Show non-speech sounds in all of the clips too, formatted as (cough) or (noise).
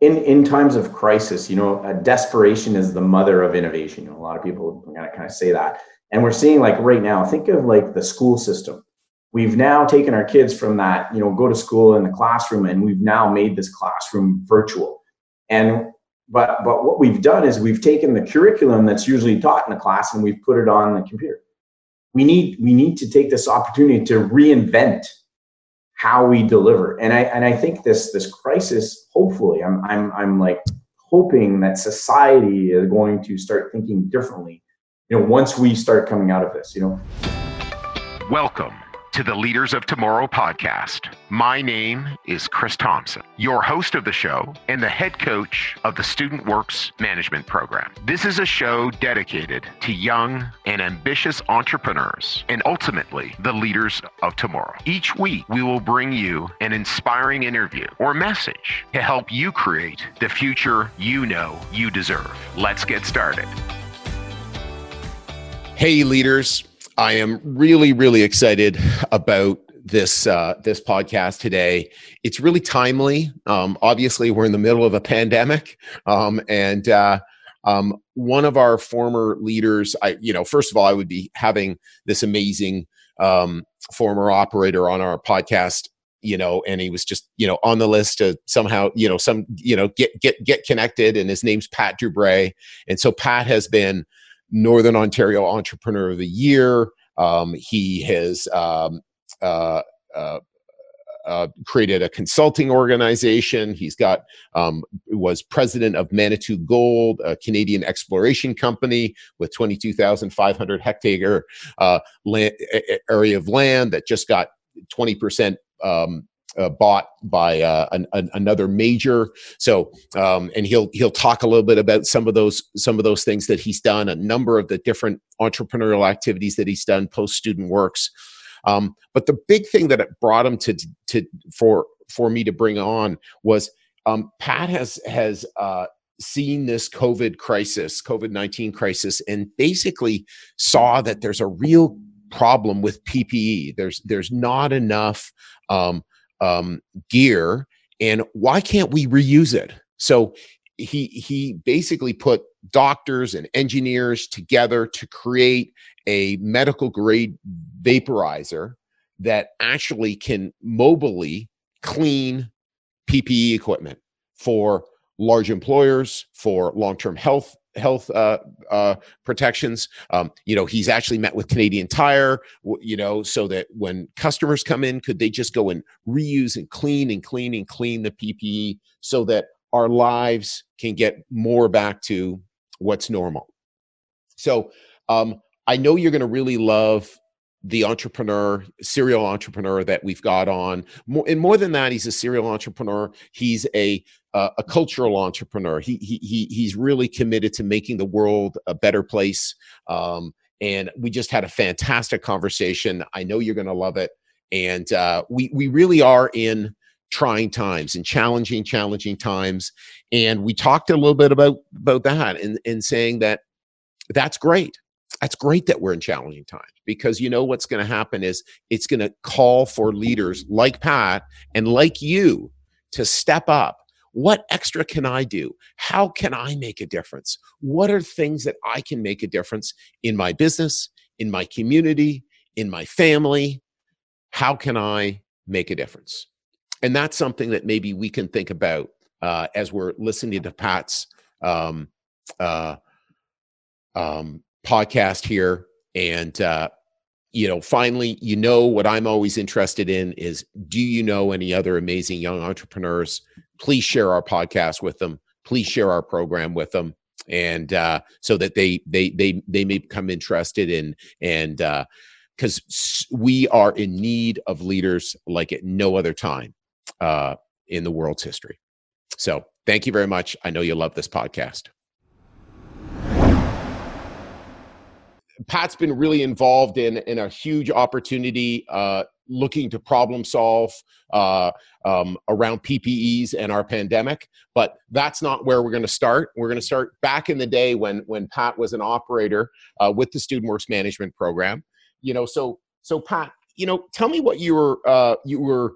in in times of crisis, you know, uh, desperation is the mother of innovation. You know, a lot of people kind of kind of say that, and we're seeing like right now. Think of like the school system. We've now taken our kids from that, you know, go to school in the classroom, and we've now made this classroom virtual. And but but what we've done is we've taken the curriculum that's usually taught in the class and we've put it on the computer. We need we need to take this opportunity to reinvent how we deliver. And I and I think this this crisis, hopefully, I'm I'm I'm like hoping that society is going to start thinking differently. You know, once we start coming out of this, you know. Welcome to the Leaders of Tomorrow podcast. My name is Chris Thompson, your host of the show and the head coach of the Student Works Management Program. This is a show dedicated to young and ambitious entrepreneurs and ultimately the leaders of tomorrow. Each week, we will bring you an inspiring interview or message to help you create the future you know you deserve. Let's get started. Hey, leaders. I am really, really excited about this uh, this podcast today. It's really timely. Um, obviously, we're in the middle of a pandemic, um, and uh, um, one of our former leaders, I you know, first of all, I would be having this amazing um, former operator on our podcast you know and he was just you know on the list to somehow you know some you know get get get connected and his name's pat Dubreuil and so pat has been Northern Ontario Entrepreneur of the Year. Um, he has um, uh, uh, uh, created a consulting organization. He's got um, was president of Manitou Gold, a Canadian exploration company with 22,500 hectare uh, land, area of land that just got 20 percent um, uh, bought by uh, an, an, another major. So, um, and he'll he'll talk a little bit about some of those some of those things that he's done, a number of the different entrepreneurial activities that he's done post student works. Um, but the big thing that it brought him to to for for me to bring on was um, Pat has has uh, seen this COVID crisis, COVID nineteen crisis, and basically saw that there's a real problem with PPE. There's there's not enough um, um, gear and why can't we reuse it? So he he basically put doctors and engineers together to create a medical grade vaporizer that actually can mobily clean PPE equipment for large employers, for long term health health uh, uh, protections. Um, you know, he's actually met with Canadian Tire, you know, so that when customers come in, could they just go and reuse and clean and clean and clean the PPE so that our lives can get more back to what's normal. So um, I know you're going to really love the entrepreneur, serial entrepreneur that we've got on. More, and more than that, he's a serial entrepreneur. He's a uh, a cultural entrepreneur. He, he he he's really committed to making the world a better place. Um, and we just had a fantastic conversation. I know you're going to love it. And uh, we we really are in trying times and challenging challenging times. And we talked a little bit about about that and and saying that that's great that's great that we're in challenging times because you know what's going to happen is it's going to call for leaders like Pat and like you to step up. What extra can I do? How can I make a difference? What are things that I can make a difference in my business, in my community, in my family? How can I make a difference? And that's something that maybe we can think about uh, as we're listening to Pat's um, uh, um, podcast here. And uh, you know finally you know what i'm always interested in is do you know any other amazing young entrepreneurs? Please share our podcast with them. Please share our program with them. And uh, so that they they they they may become interested in and uh, because we are in need of leaders like at no other time uh, in the world's history. So thank you very much. I know you love this podcast Pat's been really involved in in a huge opportunity, uh, looking to problem solve uh, um, around PPEs and our pandemic. But that's not where we're going to start. We're going to start back in the day when when Pat was an operator uh, with the Student Works Management Program. You know, so so Pat, you know, tell me what you were uh, you were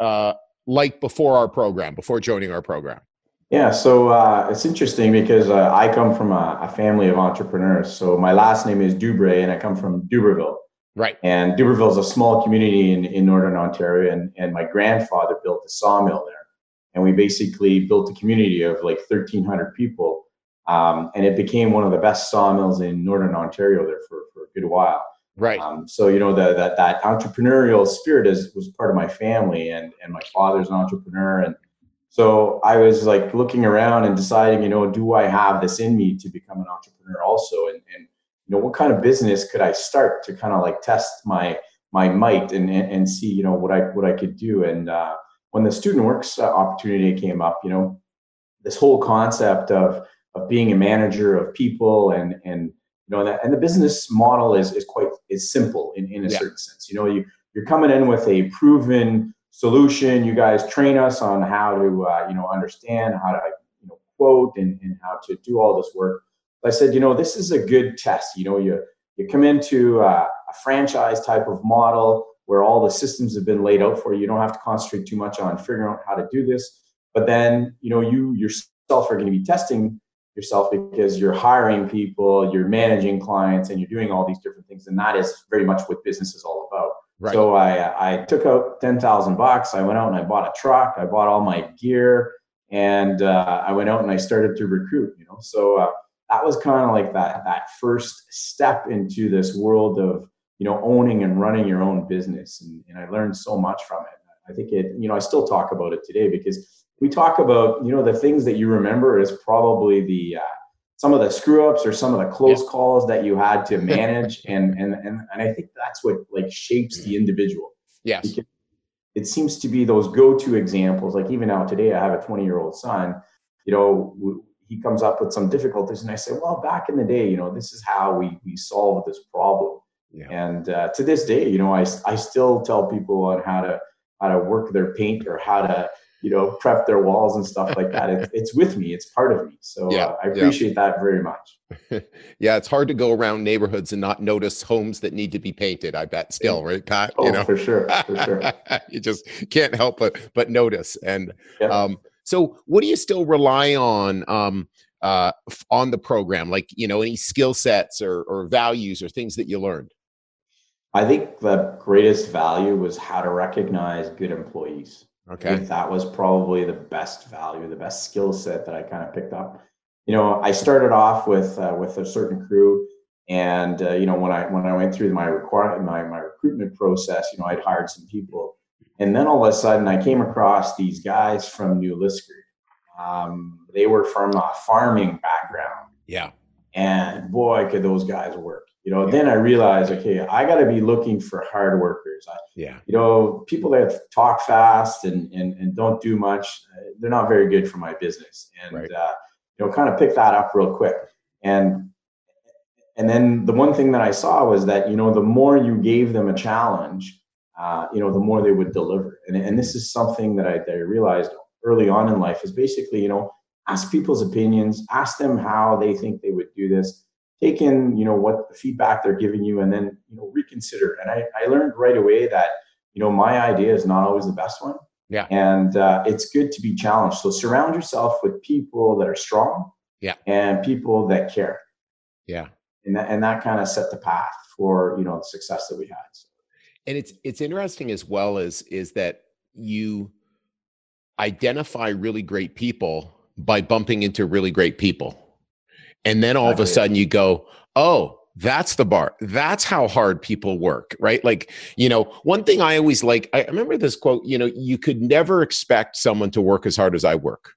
uh, like before our program, before joining our program. Yeah, so uh, it's interesting because uh, I come from a, a, family of entrepreneurs. So my last name is Dubreuil, and I come from Dubreuilville. Right. And Dubreuilville is a small community in, in northern Ontario, and, and my grandfather built a sawmill there. And we basically built a community of like 1,300 people. Um, and it became one of the best sawmills in northern Ontario there for, for a good while. Right. Um, so you know the, that that entrepreneurial spirit is was part of my family, and and my father's an entrepreneur, and so I was like looking around and deciding, you know, do I have this in me to become an entrepreneur also, and and you know what kind of business could I start to kind of like test my my might and and, and see you know what I what I could do, and uh, when the student works uh, opportunity came up, you know, this whole concept of of being a manager of people and and you know, that and the business model is is quite is simple in, in a yeah. certain sense. You know, you you're coming in with a proven solution. You guys train us on how to uh, you know understand how to you know quote and, and how to do all this work. I said, you know, this is a good test. You know, you you come into uh, a franchise type of model where all the systems have been laid out for you. You don't have to concentrate too much on figuring out how to do this. But then, you know, you yourself are going to be testing yourself because you're hiring people, you're managing clients, and you're doing all these different things. And that is very much what business is all about. Right. So I I took out ten thousand bucks. I went out and I bought a truck. I bought all my gear, and uh, I went out and I started to recruit. You know, so uh, that was kind of like that that first step into this world of you know owning and running your own business, and, and I learned so much from it. I think it you know I still talk about it today because we talk about you know the things that you remember is probably the uh, some of the screw ups or some of the close yeah. calls that you had to (laughs) manage and, and and and I think that's what like shapes the individual. Yes. Because it seems to be those go-to examples like even now today I have a 20 year old son you know he comes up with some difficulties and I say well back in the day you know this is how we we solve this problem yeah. and uh, to this day you know I, I still tell people on how to how to work their paint or how to you know, prep their walls and stuff like that. It, (laughs) it's with me. It's part of me. So yeah, uh, I appreciate yeah. that very much. (laughs) yeah, it's hard to go around neighborhoods and not notice homes that need to be painted. I bet still, yeah. right, Pat? Oh, you know? for sure, for sure. (laughs) you just can't help but but notice. And um, so, what do you still rely on? Um, uh, on the program, like you know, any skill sets or, or values or things that you learned? I think the greatest value was how to recognize good employees. Okay. that was probably the best value, the best skill set that I kind of picked up. You know, I started off with uh, with a certain crew, and uh, you know, when I when I went through my require my my recruitment process, you know, I'd hired some people, and then all of a sudden, I came across these guys from New Liskeard. Um, they were from a farming background. Yeah. And boy, could those guys work you know, yeah. then I realized, okay, I got to be looking for hard workers. I, yeah. You know, people that talk fast and, and, and don't do much, uh, they're not very good for my business. And, right. uh, you know, kind of pick that up real quick. And, and then the one thing that I saw was that, you know, the more you gave them a challenge, uh, you know, the more they would deliver. And, and this is something that I, that I realized early on in life is basically, you know, ask people's opinions, ask them how they think they would do this take in you know what the feedback they're giving you and then you know reconsider and i, I learned right away that you know my idea is not always the best one. Yeah. And uh, it's good to be challenged. So surround yourself with people that are strong yeah. and people that care. Yeah. And that, and that kind of set the path for you know the success that we had so. and it's it's interesting as well as is that you identify really great people by bumping into really great people and then all of a sudden you go, oh, that's the bar. That's how hard people work, right? Like, you know, one thing I always like, I remember this quote, you know, you could never expect someone to work as hard as I work,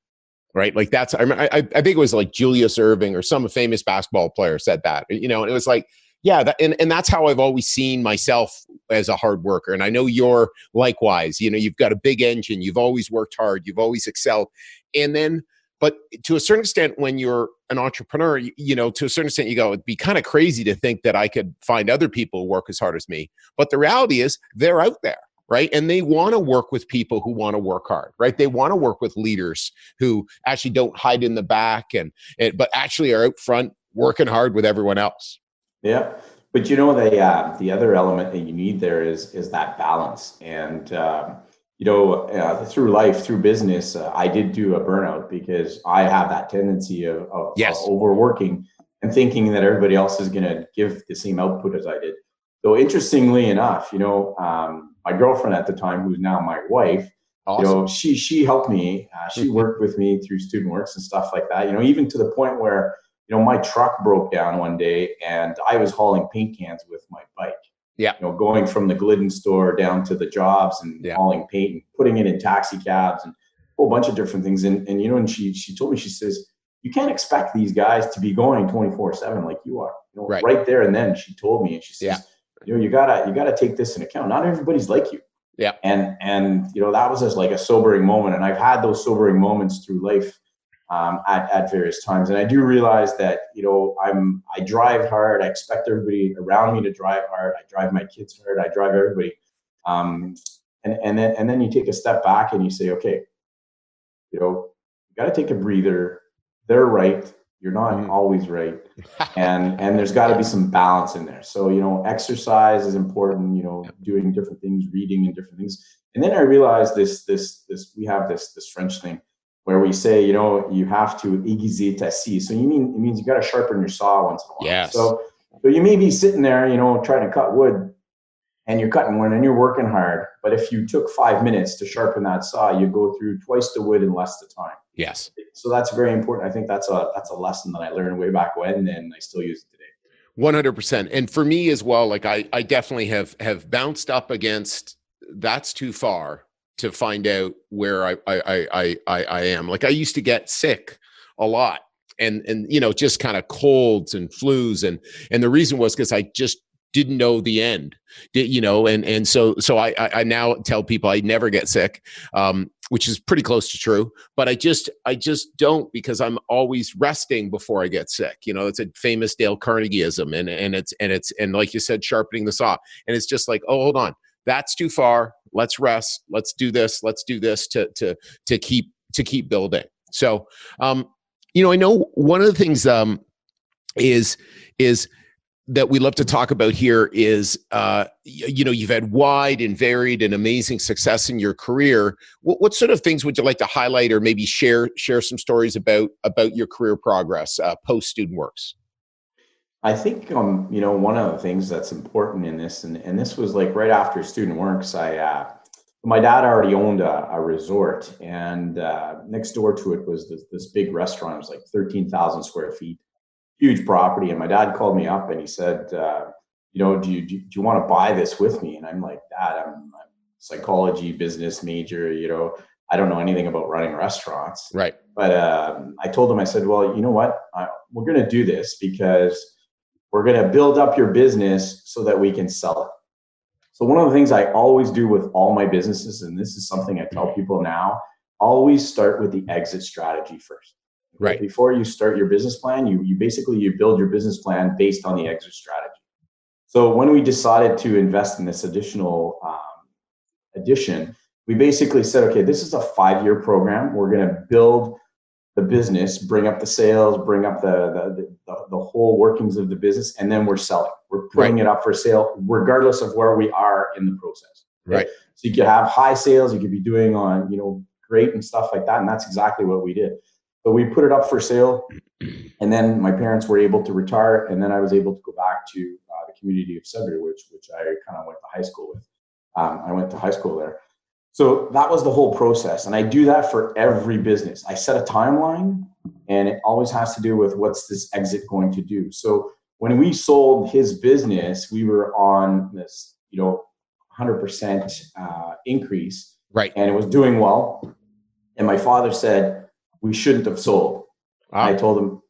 right? Like, that's, I, I, I think it was like Julius Erving or some famous basketball player said that, you know, and it was like, yeah, that, and, and that's how I've always seen myself as a hard worker. And I know you're likewise, you know, you've got a big engine, you've always worked hard, you've always excelled. And then, but to a certain extent, when you're an entrepreneur, you, you know, to a certain extent, you go, it'd be kind of crazy to think that I could find other people who work as hard as me. But the reality is, they're out there right? And they want to work with people who want to work hard right? They want to work with leaders who actually don't hide in the back and, and but actually are out front working hard with everyone else. Yeah. But you know the uh, the other element that you need there is is that balance. And um, you know, uh, through life, through business, uh, I did do a burnout because I have that tendency of, of, yes. of overworking and thinking that everybody else is going to give the same output as I did. So interestingly enough, you know, um, my girlfriend at the time, who's now my wife, awesome. you know, she she helped me. Uh, she worked with me through Student Works and stuff like that. You know, even to the point where you know my truck broke down one day and I was hauling paint cans with my bike. Yeah. You know, going from the Glidden store down to the jobs and yeah. hauling paint and putting it in taxi cabs and a whole bunch of different things. And and you know, and she she told me, she says, you can't expect these guys to be going 24 7 like you are. You know, right. right there and then she told me and she says, yeah. you know, you gotta you gotta take this in account. Not everybody's like you. Yeah. And and you know, that was just like a sobering moment. And I've had those sobering moments through life um, at, at various times. And I do realize that, you know, I'm, I drive hard. I expect everybody around me to drive hard. I drive my kids hard. I drive everybody. Um, and, and then, and then you take a step back and you say, okay, you know, you got to take a breather. They're right. You're not mm. always right. (laughs) and, and there's got to be some balance in there. So, you know, exercise is important, you know, doing different things, reading and different things. And then I realized this, this, this, we have this, this French thing where we say, you know, you have to aiguiser ta scie. So you mean it means you got to sharpen your saw once in a while. Yes. So, so you may be sitting there, you know, trying to cut wood, and you're cutting wood and you're working hard. But if you took five minutes to sharpen that saw, you go through twice the wood in less the time. Yes. So that's very important. I think that's a that's a lesson that I learned way back when, and I still use it today. One hundred percent. And for me as well, like I I definitely have have bounced up against that's too far to find out where I I I I, I am. Like I used to get sick a lot and and you know just kind of colds and flus and and the reason was because I just didn't know the end you know and and so so I I now tell people I never get sick um which is pretty close to true but I just I just don't because I'm always resting before I get sick you know it's a famous Dale Carnegieism and and it's and it's and like you said sharpening the saw and it's just like oh hold on that's too far. Let's rest. Let's do this. Let's do this to to to keep to keep building. So um you know i know one of the things um is is that we love to talk about here is uh, you know you've had wide and varied and amazing success in your career. What, what, sort of things would you like to highlight or maybe share share some stories about about your career progress uh, post student works I think um, you know one of the things that's important in this, and, and this was like right after Student Works. I uh, my dad already owned a, a resort, and uh, next door to it was this, this big restaurant. It was like thirteen thousand square feet, huge property. And my dad called me up and he said, uh, "You know, do you do, do you want to buy this with me?" And I'm like, "Dad, I'm, I'm psychology business major. You know, I don't know anything about running restaurants." Right. But um, I told him, I said, "Well, you know what? I, we're going to do this because." We're going to build up your business so that we can sell it. So, one of the things I always do with all my businesses, and this is something I tell people now, always start with the exit strategy first. Right. Before you start your business plan, you, you basically you build your business plan based on the exit strategy. So when we decided to invest in this additional um, addition, we basically said, okay, this is a five-year program. We're going to build the business, bring up the sales, bring up the, the, the, the whole workings of the business, and then we're selling. We're putting right. it up for sale, regardless of where we are in the process. Right. So you could have high sales, you could be doing on, you know, great and stuff like that. And that's exactly what we did. But we put it up for sale. And then my parents were able to retire. And then I was able to go back to uh, the community of Sudbury, which, which I kind of went to high school with. Um, I went to high school there. So that was the whole process. And I do that for every business. I set a timeline and it always has to do with what's this exit going to do. So when we sold his business, we were on this, you know, 100% uh, increase. Right. And it was doing well. And my father said, we shouldn't have sold. Wow. I told him,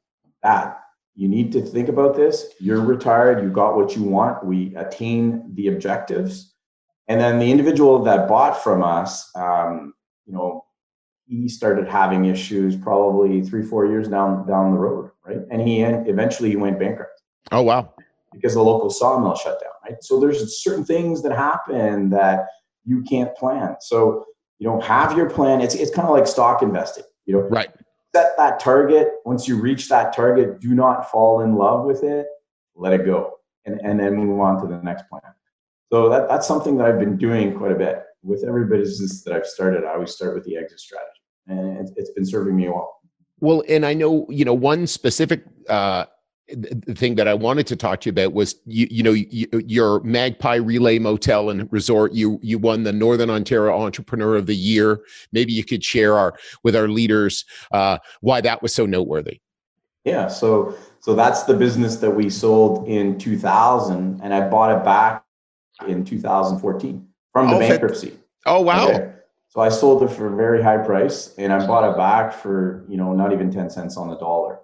that you need to think about this. You're retired. You got what you want. We attain the objectives and then the individual that bought from us, um, you know, he started having issues probably three, four years down down the road, right? And he eventually he went bankrupt. Oh wow! Because the local sawmill shut down, right? So there's certain things that happen that you can't plan. So you know, have your plan. It's it's kind of like stock investing. You know, right? Set that target. Once you reach that target, do not fall in love with it. Let it go, and and then move on to the next plan. So that, that's something that I've been doing quite a bit. with every business that I've started, I always start with the exit strategy, and it's, it's been serving me well. Well, and I know you know one specific uh, thing that I wanted to talk to you about was you, you know you, your Magpie Relay Motel and Resort. You you won the Northern Ontario Entrepreneur of the Year. Maybe you could share our with our leaders uh, why that was so noteworthy. Yeah, so so that's the business that we sold in 2000, and I bought it back in 2014 from the oh, bankruptcy. Oh wow! Okay. So I sold it for a very high price, and I bought it back for you know not even 10 cents on the dollar.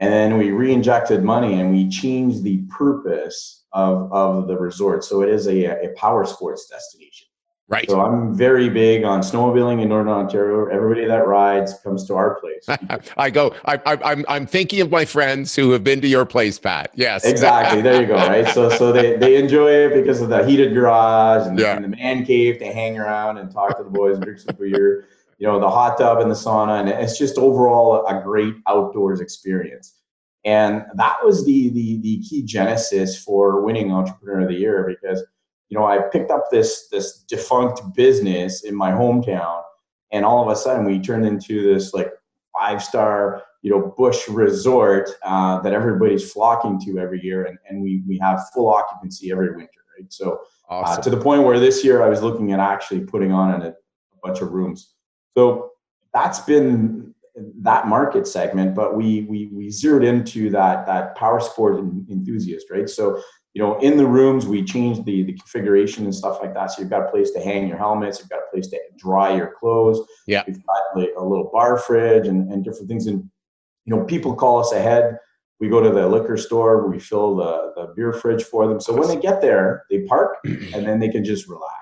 And then we re-injected money and we changed the purpose of, of the resort. So it is a, a power sports destination. Right. So I'm very big on snowmobiling in Northern Ontario. Everybody that rides comes to our place. (laughs) I go. I, I, I'm I'm thinking of my friends who have been to your place, Pat. Yes. Exactly. There you go. Right. So so they they enjoy it because of the heated garage and, yeah. and the man cave. They hang around and talk to the boys and drink some beer you know the hot tub and the sauna and it's just overall a great outdoors experience and that was the the the key genesis for winning entrepreneur of the year because you know i picked up this this defunct business in my hometown and all of a sudden we turned into this like five star you know bush resort uh, that everybody's flocking to every year and, and we we have full occupancy every winter right so awesome. uh, to the point where this year i was looking at actually putting on a, a bunch of rooms so that's been that market segment, but we we we zeroed into that that power sport enthusiast, right? So you know, in the rooms, we changed the the configuration and stuff like that. So you've got a place to hang your helmets, you've got a place to dry your clothes. Yeah, you've got like a little bar fridge and and different things. And you know, people call us ahead. We go to the liquor store, we fill the the beer fridge for them. So when they get there, they park (clears throat) and then they can just relax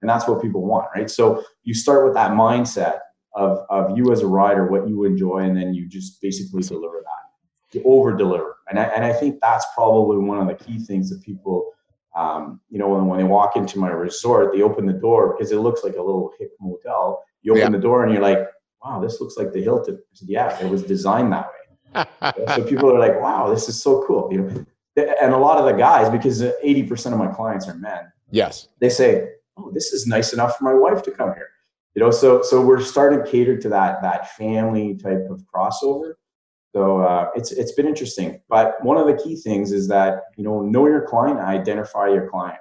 and that's what people want right so you start with that mindset of, of you as a rider what you enjoy and then you just basically deliver that you over deliver and I, and I think that's probably one of the key things that people um, you know when, when they walk into my resort they open the door because it looks like a little hip motel you open yeah. the door and you're like wow this looks like the hilton said, yeah it was designed that way (laughs) so people are like wow this is so cool you know and a lot of the guys because 80% of my clients are men yes they say oh, this is nice enough for my wife to come here. You know, so so we're starting to cater to that that family type of crossover. So uh, it's it's been interesting. But one of the key things is that you know know your client, identify your client.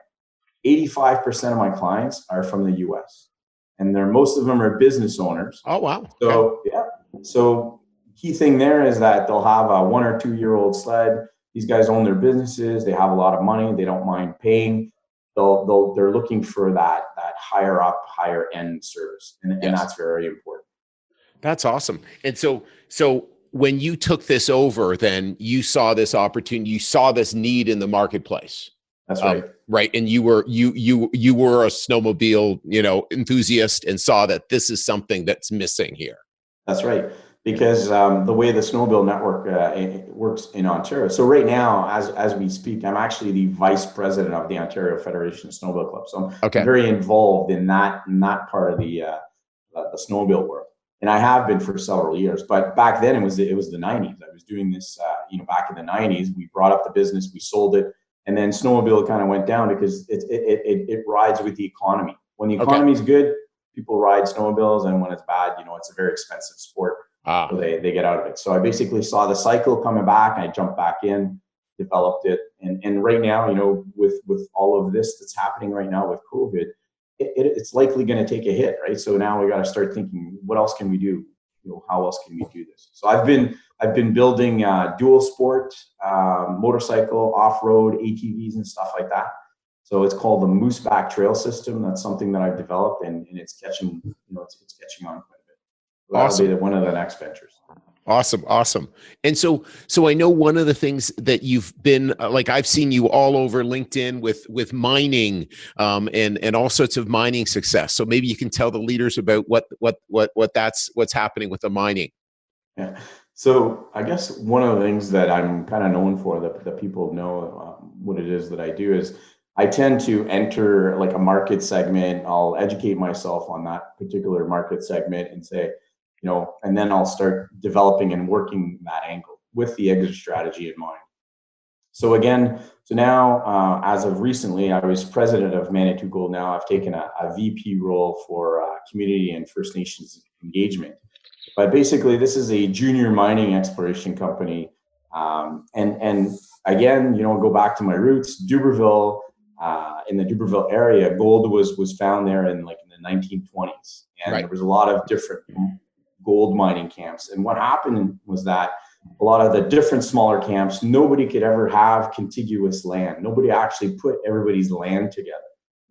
Eighty-five percent of my clients are from the U.S. and they're most of them are business owners. Oh wow! So okay. yeah, so key thing there is that they'll have a one or two year old sled. These guys own their businesses. They have a lot of money. They don't mind paying they'll, they'll they're looking for that that higher up higher end service and, yes. and that's very important that's awesome and so so when you took this over then you saw this opportunity you saw this need in the marketplace that's right um, right and you were you you you were a snowmobile you know enthusiast and saw that this is something that's missing here that's right because um, the way the snowmobile network uh, works in Ontario. So right now, as as we speak, I'm actually the vice president of the Ontario Federation of Snowmobile Club. So I'm okay. very involved in that in that part of the uh, the snowmobile world, and I have been for several years. But back then, it was the, it was the 90s. I was doing this, uh, you know, back in the 90s. We brought up the business, we sold it, and then snowmobile kind of went down because it it, it it rides with the economy. When the economy is okay. good, people ride snowmobiles, and when it's bad, you know, it's a very expensive sport Ah. So they, they get out of it. So I basically saw the cycle coming back. and I jumped back in, developed it. And, and right now, you know, with, with all of this that's happening right now with COVID, it, it, it's likely going to take a hit, right? So now we got to start thinking, what else can we do? You know, how else can we do this? So I've been I've been building uh, dual sport, uh, motorcycle, off road, ATVs, and stuff like that. So it's called the Mooseback Trail System. That's something that I've developed, and, and it's catching you know it's, it's catching on quite a bit. So That'll awesome. be one of the next ventures. Awesome, awesome. And so, so I know one of the things that you've been uh, like I've seen you all over LinkedIn with with mining um, and and all sorts of mining success. So maybe you can tell the leaders about what what what what that's what's happening with the mining. Yeah. So I guess one of the things that I'm kind of known for that that people know um, what it is that I do is I tend to enter like a market segment. I'll educate myself on that particular market segment and say you know, and then I'll start developing and working that angle with the exit strategy in mind. So again, so now uh, as of recently, I was president of Manitou Gold. Now I've taken a, a VP role for uh, community and First Nations engagement. But basically, this is a junior mining exploration company, um, and and again, you know, go back to my roots, Dubreuilville. Uh, in the Dubreuilville area, gold was was found there in like in the 1920s, and right. there was a lot of different gold mining camps. And what happened was that a lot of the different smaller camps, nobody could ever have contiguous land. Nobody actually put everybody's land together.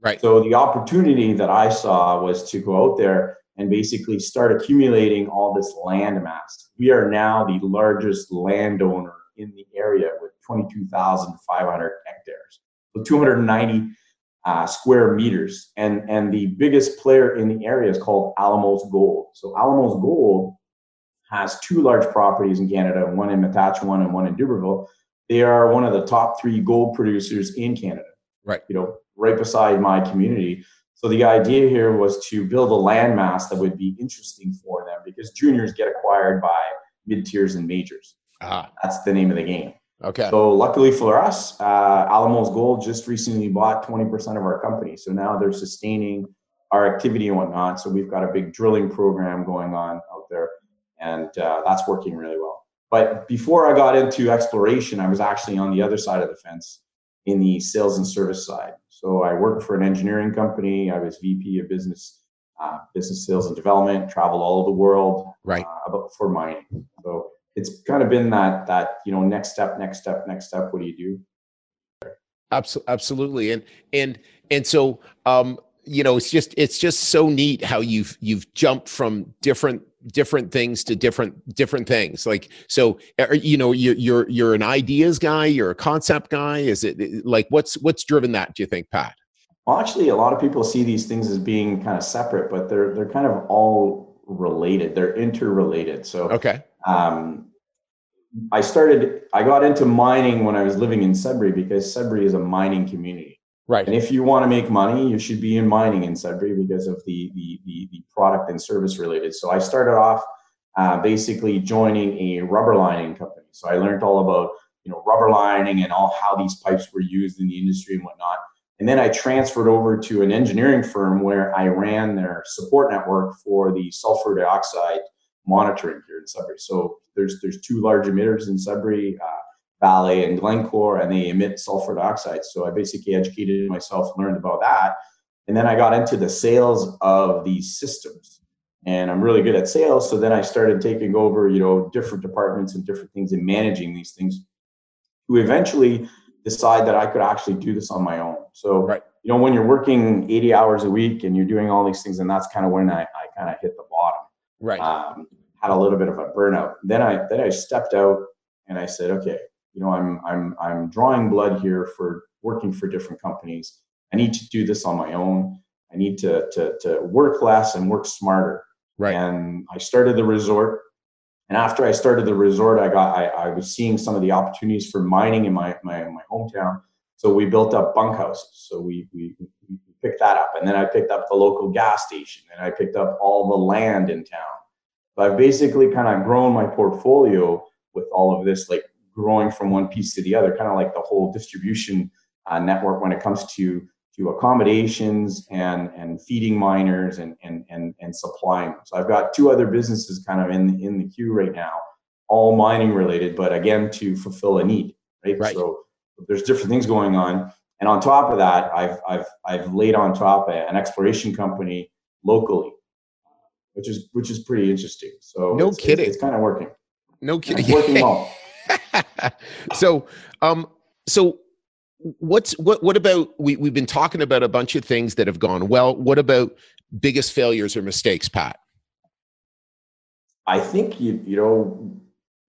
Right. So the opportunity that I saw was to go out there and basically start accumulating all this land mass. We are now the largest landowner in the area with 22,500 hectares, so 290 uh, square meters. And, and the biggest player in the area is called Alamos Gold. So Alamos Gold has two large properties in Canada, one in Matachewan and one in Dubreuilville. They are one of the top three gold producers in Canada. Right. You know, right beside my community. So the idea here was to build a landmass that would be interesting for them because juniors get acquired by mid tiers and majors. Ah. That's the name of the game. Okay. So luckily for us, uh, Alamos Gold just recently bought 20% of our company. So now they're sustaining our activity and whatnot. So we've got a big drilling program going on out there, and uh, that's working really well. But before I got into exploration, I was actually on the other side of the fence in the sales and service side. So I worked for an engineering company. I was VP of business, uh, business sales and development. Traveled all over the world, right? Uh, about for mining. So it's kind of been that that you know next step, next step, next step. What do you do? Absolutely, and and and so um, you know it's just it's just so neat how you've you've jumped from different different things to different different things. Like so you know you, you're you're an ideas guy you're a concept guy. Is it like what's what's driven that do you think pat? Well actually a lot of people see these things as being kind of separate but they're they're kind of all related. They're interrelated. So okay um i started i got into mining when i was living in sudbury because sudbury is a mining community Right. And if you want to make money, you should be in mining in Sudbury because of the the the, the product and service related. So I started off uh, basically joining a rubber lining company. So I learned all about you know rubber lining and all how these pipes were used in the industry and whatnot. And then I transferred over to an engineering firm where I ran their support network for the sulfur dioxide monitoring here in Sudbury. So there's there's two large emitters in Sudbury. Uh, Vale and Glencore, and they emit sulfur dioxide. So I basically educated myself, learned about that, and then I got into the sales of these systems. And I'm really good at sales, so then I started taking over, you know, different departments and different things and managing these things. To eventually decide that I could actually do this on my own. So, right. you know, when you're working 80 hours a week and you're doing all these things, and that's kind of when I, I kind of hit the. Right. Um, had a little bit of a burnout. Then I then I stepped out and I said, okay, you know, I'm I'm I'm drawing blood here for working for different companies. I need to do this on my own. I need to to to work less and work smarter. Right. And I started the resort. And after I started the resort, I got I, I was seeing some of the opportunities for mining in my my, my hometown. So we built up bunkhouses. So we, we we picked that up, and then I picked up the local gas station, and I picked up all the land in town. So I've basically kind of grown my portfolio with all of this like growing from one piece to the other, kind of like the whole distribution uh, network when it comes to to accommodations and and feeding miners and and and and supplying them. So I've got two other businesses kind of in in the queue right now, all mining related, but again to fulfill a need. Right. right. So there's different things going on, and on top of that, I've I've I've laid on top an exploration company locally, which is which is pretty interesting. So no it's, kidding, it's, it's kind of working. No kidding, it's working well. (laughs) so, um, so what's what what about we we've been talking about a bunch of things that have gone well. What about biggest failures or mistakes, Pat? I think you you know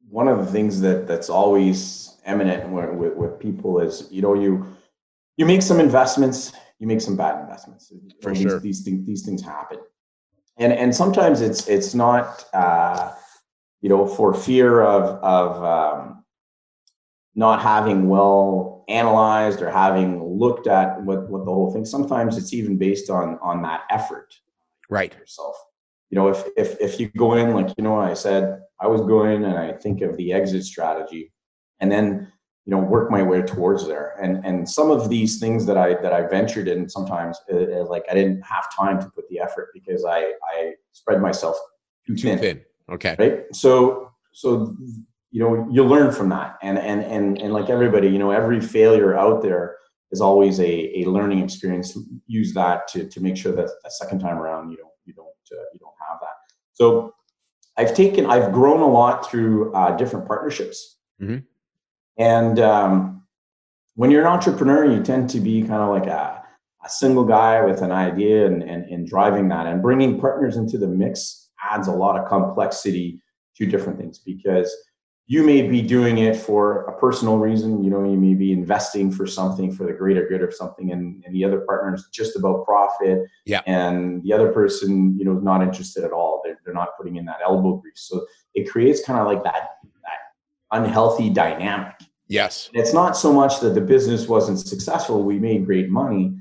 one of the things that that's always eminent with, with, with people is you know you you make some investments, you make some bad investments. For these, sure, these things these things happen, and and sometimes it's it's not. Uh, you know, for fear of of um, not having well analyzed or having looked at what what the whole thing. Sometimes it's even based on on that effort, right? Yourself. You know, if if if you go in like you know, I said I was going and I think of the exit strategy, and then you know work my way towards there. And and some of these things that i that i ventured in sometimes uh, uh, like i didn't have time to put the effort because i i spread myself too, too thin. thin. Okay. Right? So so you know you learn from that. And and and and like everybody you know every failure out there is always a, a learning experience. Use that to to make sure that a second time around you don't you don't uh, you don't have that. So i've taken i've grown a lot through uh, different partnerships. Mm-hmm. And um, when you're an entrepreneur, you tend to be kind of like a, a single guy with an idea and, and, and driving that. And bringing partners into the mix adds a lot of complexity to different things because you may be doing it for a personal reason. You know, you may be investing for something for the greater good of something, and, and the other partner is just about profit. Yeah. And the other person, you know, is not interested at all. They're, they're not putting in that elbow grease. So it creates kind of like that unhealthy dynamic. Yes. It's not so much that the business wasn't successful, we made great money,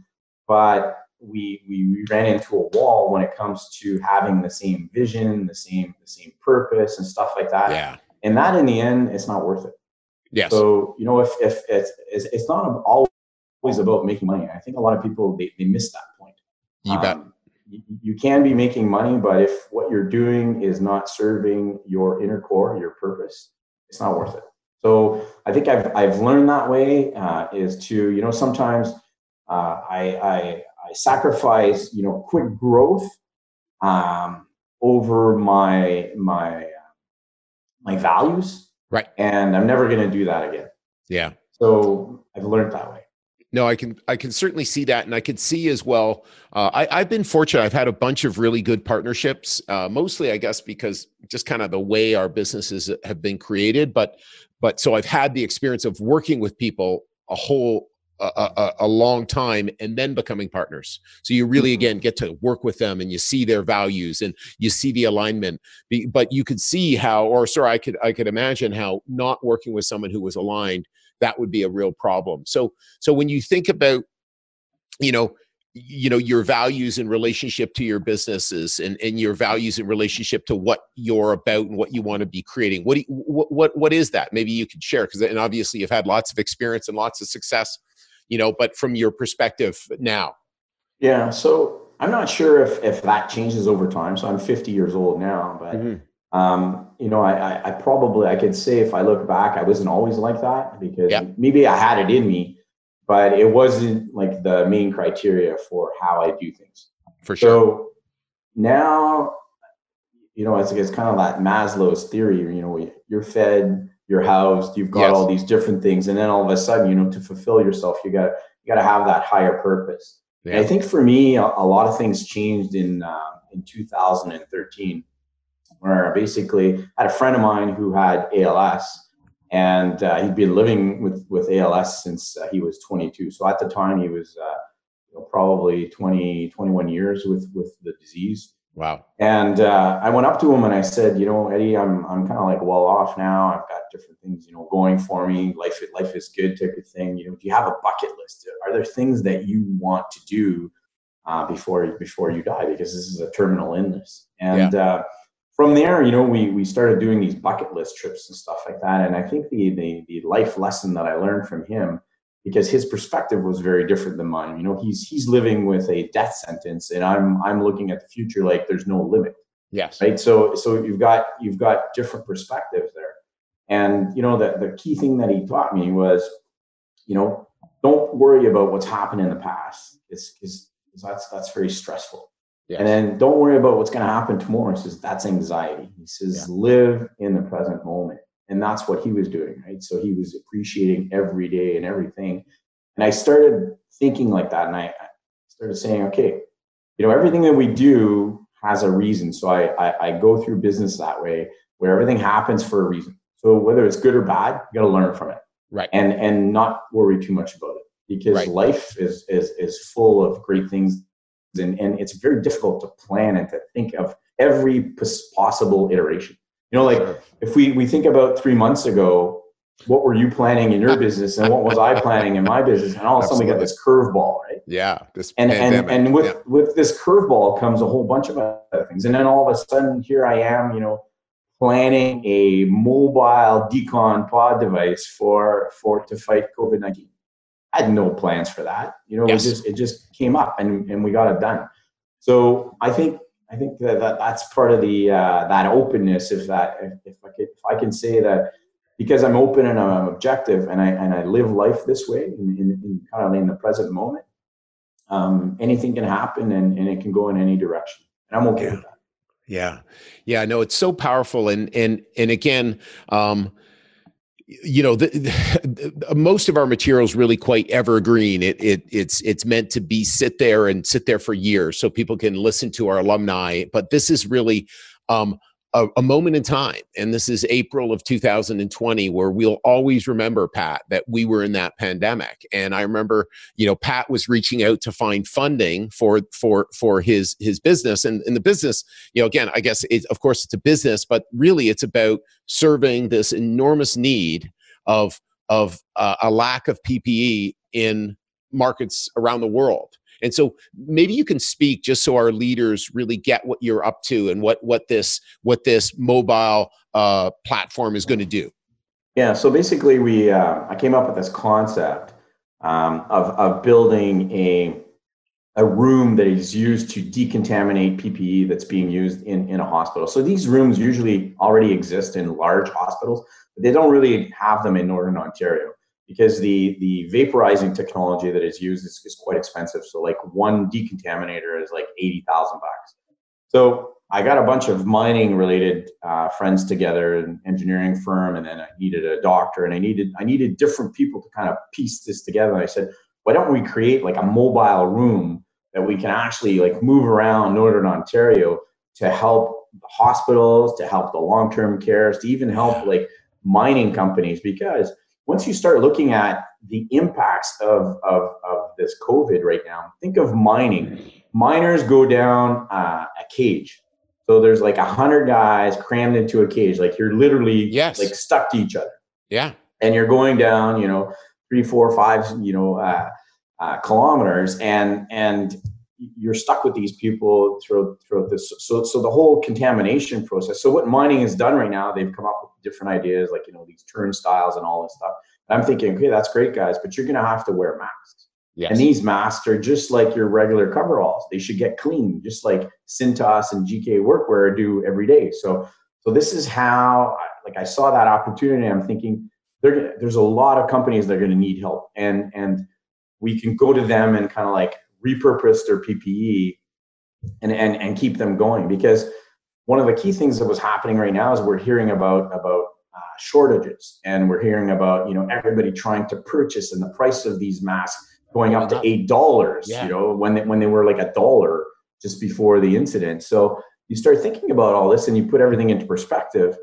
but we we ran into a wall when it comes to having the same vision, the same the same purpose and stuff like that. Yeah. And that in the end it's not worth it. Yes. So, you know, if if it's it's not always about making money. I think a lot of people they, they miss that point. You bet. Um, you, you can be making money, but if what you're doing is not serving your inner core, your purpose, it's not worth it. So I think I've I've learned that way uh, is to you know sometimes uh, I, I I sacrifice you know quick growth um, over my my my values. Right. And I'm never going to do that again. Yeah. So I've learned that way no, I can I can certainly see that, and I can see as well. Uh, I, have been fortunate; I've had a bunch of really good partnerships. Uh, mostly, I guess, because just kind of the way our businesses have been created. But but so I've had the experience of working with people a whole a, a, a, long time and then becoming partners. So you really mm-hmm. again get to work with them and you see their values and you see the alignment. But you could see how, or sorry, I could I could imagine how not working with someone who was aligned that would be a real problem. So so when you think about you know you know your values in relationship to your businesses and, and your values in relationship to what you're about and what you want to be creating what do you, what, what what is that? Maybe you could share because and obviously you've had lots of experience and lots of success you know but from your perspective now. Yeah so i'm not sure if if that changes over time so i'm 50 years old now but mm-hmm um, you know, I, I, probably I could say if I look back, I wasn't always like that because yeah. maybe I had it in me, but it wasn't like the main criteria for how I do things. For sure. So now, you know, it's, it's kind of that Maslow's theory. You know, you're fed, you're housed, you've got yes. all these different things, and then all of a sudden, you know, to fulfill yourself, you got you got to have that higher purpose. Yeah. I think for me, a, a, lot of things changed in uh, in 2013 where basically I had a friend of mine who had ALS and uh, he'd been living with, with ALS since uh, he was 22. So at the time he was uh, you know, probably 20, 21 years with, with the disease. Wow. And uh, I went up to him and I said, you know, Eddie, I'm, I'm kind of like well off now. I've got different things, you know, going for me. Life, life is good type of thing. You know, do you have a bucket list? Are there things that you want to do uh, before, before you die? Because this is a terminal illness. And, yeah uh, from there, you know, we we started doing these bucket list trips and stuff like that. And I think the the the life lesson that I learned from him, because his perspective was very different than mine. You know, he's he's living with a death sentence, and I'm I'm looking at the future like there's no limit. Yes. Right. So so you've got you've got different perspectives there. And you know, the the key thing that he taught me was, you know, don't worry about what's happened in the past. It's because that's that's very stressful And then don't worry about what's going to happen tomorrow. He says that's anxiety. He says yeah. live in the present moment. And that's what he was doing, right? So he was appreciating every day and everything. And I started thinking like that. And I, started saying, okay, you know, everything that we do has a reason. So I, I, I go through business that way where everything happens for a reason. So whether it's good or bad, you got to learn from it. Right. And, and not worry too much about it because right. life is, is, is full of great things and, and it's very difficult to plan and to think of every possible iteration. You know like if we we think about three months ago what were you planning in your (laughs) business and what was i planning in my business? And all of a sudden we got this curveball right? Yeah this and and, and with yeah. with this curveball comes a whole bunch of other things. And then all of a sudden here i am you know planning a mobile decon pod device for for to fight COVID nineteen. I had no plans for that. You know, yes. it just it just came up and and we got it done. So I think I think that, that that's part of the uh, that openness. If that if, if I could, if I can say that because I'm open and I'm objective and I and I live life this way in, in, in kind of in the present moment, um, anything can happen and, and it can go in any direction. And I'm okay yeah. with that. Yeah. Yeah. No, it's so powerful. And, and, and again, um, you know the, the, (sighs) most of our materials really quite evergreen. It, it it's it's meant to be sit there and sit there for years so people can listen to our alumni. But this is really um, a, a, moment in time, and this is April of 2020, where we'll always remember, Pat, that we were in that pandemic. And I remember, you know, Pat was reaching out to find funding for for for his his business, and in the business, you know, again, I guess it, of course it's a business, but really it's about serving this enormous need of of uh, a lack of PPE in markets around the world and so maybe you can speak just so our leaders really get what you're up to and what what this what this mobile uh, platform is going to do. Yeah. So basically, we uh, I came up with this concept um, of of building a a room that is used to decontaminate PPE that's being used in, in a hospital. So these rooms usually already exist in large hospitals, but they don't really have them in Northern Ontario because the the vaporizing technology that is used is, is quite expensive. So like one decontaminator is like eighty thousand bucks. So I got a bunch of mining related uh, friends together, an engineering firm, and then I needed a doctor, and I needed I needed different people to kind of piece this together. And I said, why don't we create like a mobile room that we can actually like move around Northern Ontario to help hospitals, to help the long term cares, to even help like mining companies because once you start looking at the impacts of, of, of this COVID right now, think of mining. Miners go down uh, a cage. So there's like a hundred guys crammed into a cage. Like you're literally yes. like stuck to each other. Yeah. And you're going down, you know, three, four, five, you know, uh, uh, kilometers, and and you're stuck with these people throughout throughout this. So so the whole contamination process. So what mining has done right now, they've come up with different ideas, like you know these turnstiles and all this stuff. And I'm thinking, okay, that's great, guys, but you're going to have to wear masks. Yes. And these masks are just like your regular coveralls. They should get clean, just like Cintas and GK Workwear do every day. So so this is how like I saw that opportunity. I'm thinking there's a lot of companies that are going to need help, and and we can go to them and kind of like repurpose their PPE and, and, and keep them going. Because one of the key things that was happening right now is we're hearing about, about uh, shortages and we're hearing about, you know, everybody trying to purchase and the price of these masks going up to $8, yeah. you know, when they, when they were like a dollar just before the incident. So you start thinking about all this and you put everything into perspective.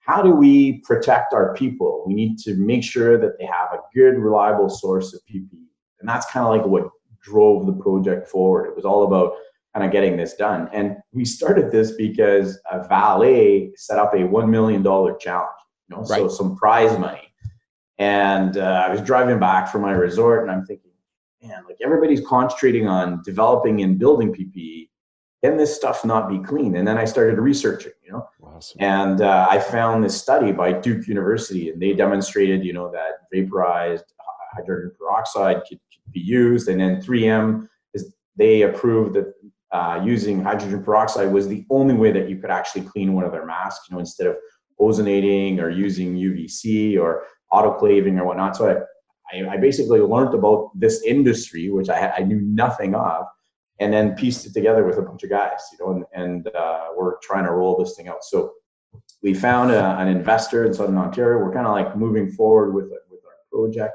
How do we protect our people? We need to make sure that they have a good, reliable source of PPE. And that's kind of like what drove the project forward. It was all about kind of getting this done. And we started this because a valet set up a $1 million challenge, you know, right. so some prize money. And uh, I was driving back from my resort and I'm thinking, man, like everybody's concentrating on developing and building PPE. Can this stuff not be clean? And then I started researching, you know, awesome. and uh, I found this study by Duke University, and they demonstrated, you know, that vaporized hydrogen peroxide could, could be used. And then 3M is they approved that uh, using hydrogen peroxide was the only way that you could actually clean one of their masks. You know, instead of ozonating or using UVC or autoclaving or whatnot. So I, I, basically learned about this industry, which I, I knew nothing of, and then pieced it together with a bunch of guys. You know, and, and uh, we're trying to roll this thing out. So we found a, an investor in Southern Ontario. We're kind of like moving forward with with our project.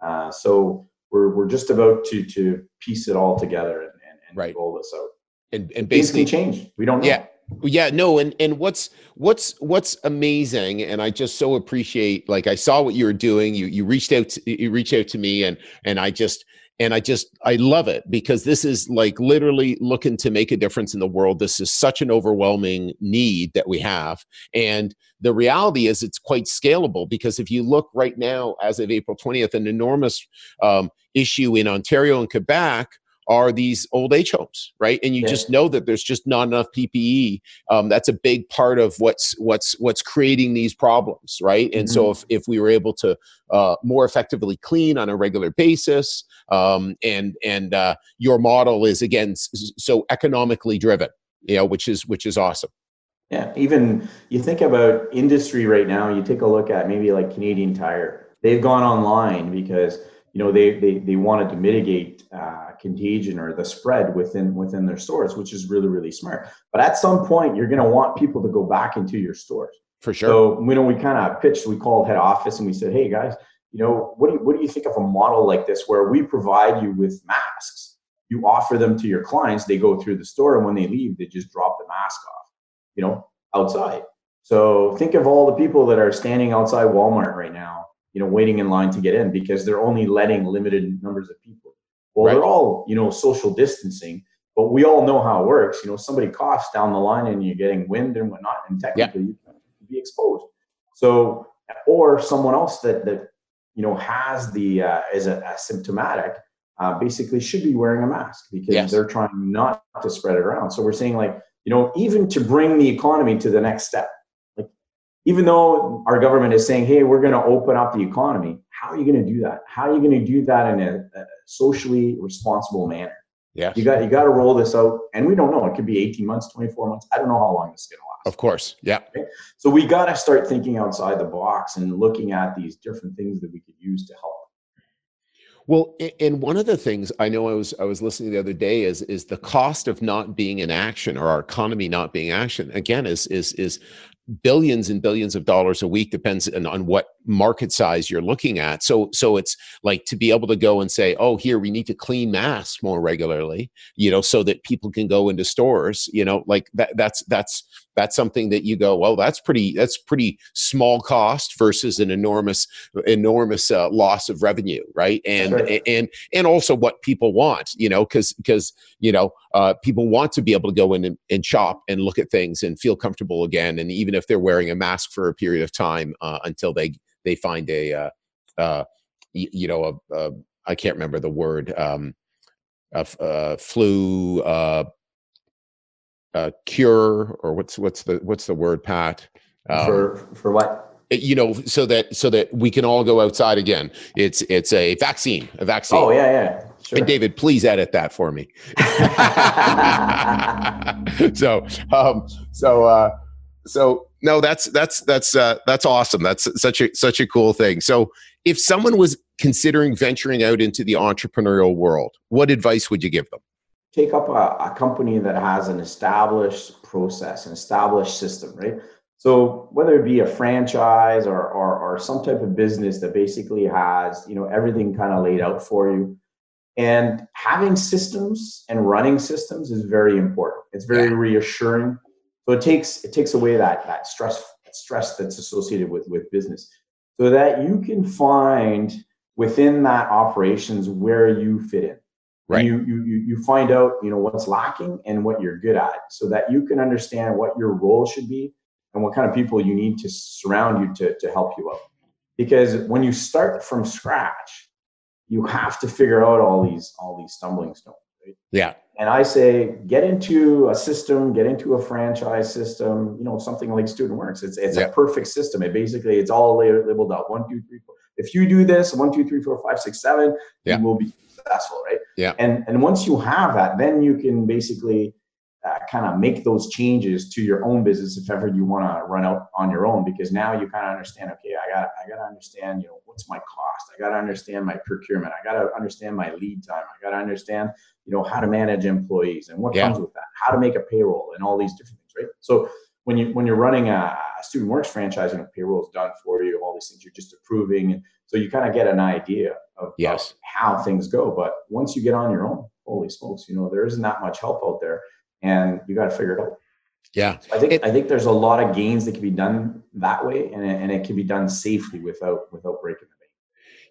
Uh, so we're we're just about to to piece it all together and, and, and right. roll this out. And and basically change. We don't know. Yeah. Yeah, no, and and what's what's what's amazing, and I just so appreciate. Like I saw what you were doing. You you reached out to, you reached out to me, and and I just and i just i love it because this is like literally looking to make a difference in the world. This is such an overwhelming need that we have. And the reality is it's quite scalable because if you look right now as of april 20th an enormous um, issue in ontario and quebec are these old age homes, right? And you yeah. just know that there's just not enough PPE. Um, that's a big part of what's what's what's creating these problems, right? And mm-hmm. so if if we were able to uh, more effectively clean on a regular basis, um, and and uh, your model is again so economically driven, you know, which is which is awesome. Yeah, even you think about industry right now. You take a look at maybe like Canadian Tire. They've gone online because you know they they, they wanted to mitigate uh, contagion or the spread within within their stores, which is really really smart. But at some point, you're going to want people to go back into your stores. For sure. So you know we kind of pitched. We called head office and we said, hey guys, you know what do you, what do you think of a model like this where we provide you with masks? You offer them to your clients. They go through the store, and when they leave, they just drop the mask off. You know, outside. So think of all the people that are standing outside Walmart right now you know, waiting in line to get in because they're only letting limited numbers of people. Well, right. they're all, you know, social distancing, but we all know how it works. You know, somebody coughs down the line and you're getting wind and whatnot, and technically yeah. you can be exposed. So, or someone else that that you know has the uh, is a, asymptomatic, uh, basically should be wearing a mask because yes. they're trying not to spread it around. So we're saying like, you know, even to bring the economy to the next step, even though our government is saying, hey, we're going to open up the economy, how are you going to do that? How are you going to do that in a, a socially responsible manner? Yeah. You got you got to roll this out. And we don't know. It could be 18 months, 24 months. I don't know how long this is going to last. Of course. Yeah. So we got to start thinking outside the box and looking at these different things that we could use to help. Well, and one of the things I know I was I was listening the other day is is the cost of not being in action or our economy not being action again is is is billions and billions of dollars a week depends on, on what market size you're looking at. So so it's like to be able to go and say oh here we need to clean masks more regularly you know so that people can go into stores you know like that that's that's that's something that you go well that's pretty that's pretty small cost versus an enormous enormous uh, loss of revenue right? And right. and and also what people want you know because because you know uh, people want to be able to go in and, and, shop and look at things and feel comfortable again. And even if they're wearing a mask for a period of time uh, until they they find a uh, uh, you know a, a I can't remember the word um, a, a flu uh, uh, cure or what's what's the what's the word, Pat? Um, for for what? You know, so that so that we can all go outside again. It's it's a vaccine, a vaccine. Oh yeah, yeah. Sure. And David, please edit that for me. (laughs) (laughs) so um, so uh, so no, that's that's that's uh, that's awesome. That's such a such a cool thing. So if someone was considering venturing out into the entrepreneurial world, what advice would you give them? take up a, a company that has an established process, an established system, right? So whether it be a franchise or, or, or some type of business that basically has, you know, everything kind of laid out for you. And having systems and running systems is very important. It's very reassuring. So it takes it takes away that that stress stress that's associated with with business, so that you can find within that operations where you fit in. Right. You, you you find out you know what's lacking and what you're good at, so that you can understand what your role should be and what kind of people you need to surround you to to help you out. Because when you start from scratch, you have to figure out all these all these stumbling stones. Right? Yeah. And I say, get into a system, get into a franchise system. You know, something like Student Works. It's it's yeah. a perfect system. It basically it's all labeled out one, two, three, four. If you do this, one, two, three, four, five, six, seven, yeah. you will be successful, right? Yeah. And and once you have that, then you can basically uh, kind of make those changes to your own business if ever you want to run out on your own because now you kind of understand okay i got i got to understand you know what's my cost i got to understand my procurement i got to understand my lead time i got to understand you know how to manage employees and what yeah. comes with that how to make a payroll and all these different things right so when you when you're running a, a student works franchise and a payroll is done for you all these things you're just approving so you kind of get an idea of, yes. of how things go. But once you get on your own, holy smokes, you know, there isn't that much help out there and you got to figure it out. Yeah. So I think, it, I think there's a lot of gains that can be done that way and, and it can be done safely without, without breaking the bank.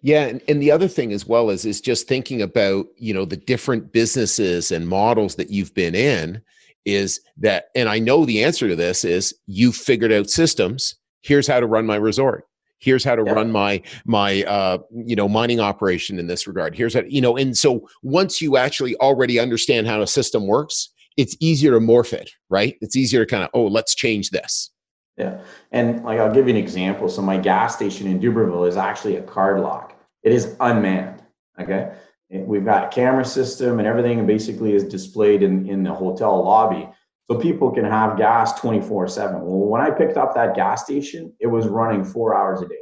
Yeah, and, and the other thing as well is is just thinking about you know the different businesses and models that you've been in is that and I know the answer to this is you figured out systems. Here's how to run my resort here's how to Yeah. run my my uh you know mining operation in this regard here's how you know and so once you actually already understand how a system works it's easier to morph it right it's easier to kind of oh let's change this Yeah. And like I'll give you an example. So my gas station in Dubreuilville is actually a card lock. It is unmanned. Okay. We've got a camera system and everything basically is displayed in, in the hotel lobby. So people can have gas 24 7. Well, when I picked up that gas station, it was running four hours a day.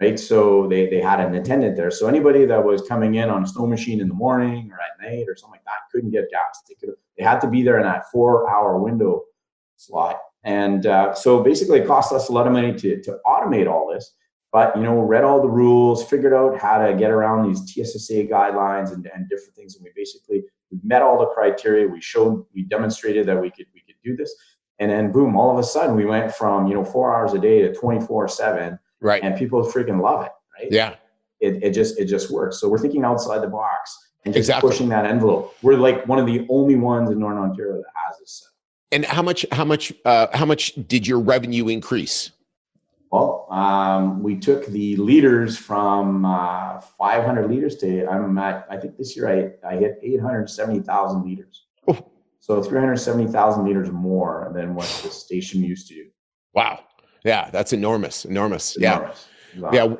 Right. So they, they had an attendant there. So anybody that was coming in on a snow machine in the morning or at night or something like that couldn't get gas. They could they had to be there in that four hour window slot. And uh, so basically, it cost us a lot of money to, to automate all this. But you know, read all the rules, figured out how to get around these TSSA guidelines and, and different things. And we basically we met all the criteria. We showed, we demonstrated that we could we could do this. And then boom, all of a sudden, we went from you know four hours a day to twenty four seven, right and people freaking love it. Right? yeah It, it just it just works. So we're thinking outside the box and just Exactly. pushing that envelope. We're like one of the only ones in Northern Ontario that has this. set. and how much how much uh how much did your revenue increase Well, um, we took the liters from uh, 500 liters to I'm at I think this year I, I hit 870,000 liters. Oh. So 370,000 liters more than what the station used to do. wow yeah that's enormous enormous. Yeah. Enormous. yeah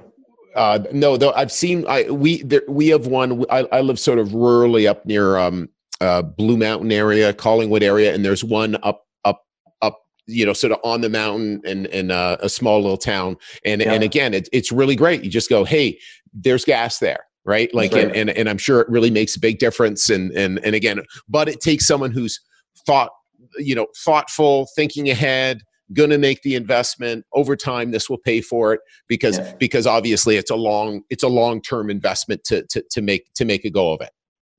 uh no though i've seen i we there, we have one I, I live sort of rurally up near um uh blue mountain area collingwood area and there's one up up up you know sort of on the mountain and in uh, a small little town. And and again it, it's really great. You just go hey there's gas there right? Like right. And, and and i'm sure it really makes a big difference. And and and again but it takes someone who's thought you know thoughtful thinking ahead going to make the investment over time this will pay for it because Yeah. because obviously it's a long it's a long term investment to, to to make to make a go of it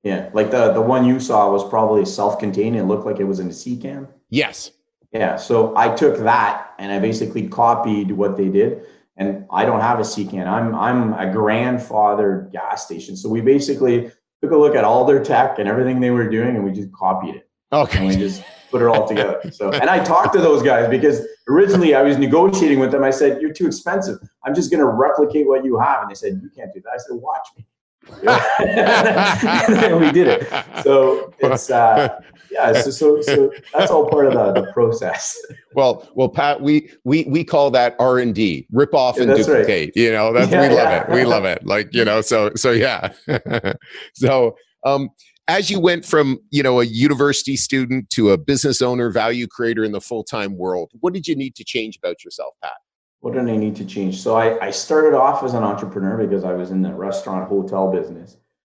Yeah, like the the one you saw was probably self-contained. It looked like it was in a sea can. yes Yeah, so I took that and I basically copied what they did. And I don't have a sea can. I'm I'm a grandfather gas station. So we basically took a look at all their tech and everything they were doing, and we just copied it and we just put it all together. So and I talked to those guys because originally I was negotiating with them. I said, "You're too expensive. I'm just going to replicate what you have." And they said, "You can't do that." I said, "Watch me." (laughs) and we did it. So it's uh, yeah. So, so so that's all part of the, the process. well well pat we we we call that r&d rip off Yeah, and that's right. duplicate you know that's Yeah, we love yeah. it we love it like you know so so yeah (laughs) so um as you went from you know a university student to a business owner value creator in the full-time world what did you need to change about yourself pat What did I need to change? So I, I started off as an entrepreneur because I was in the restaurant hotel business.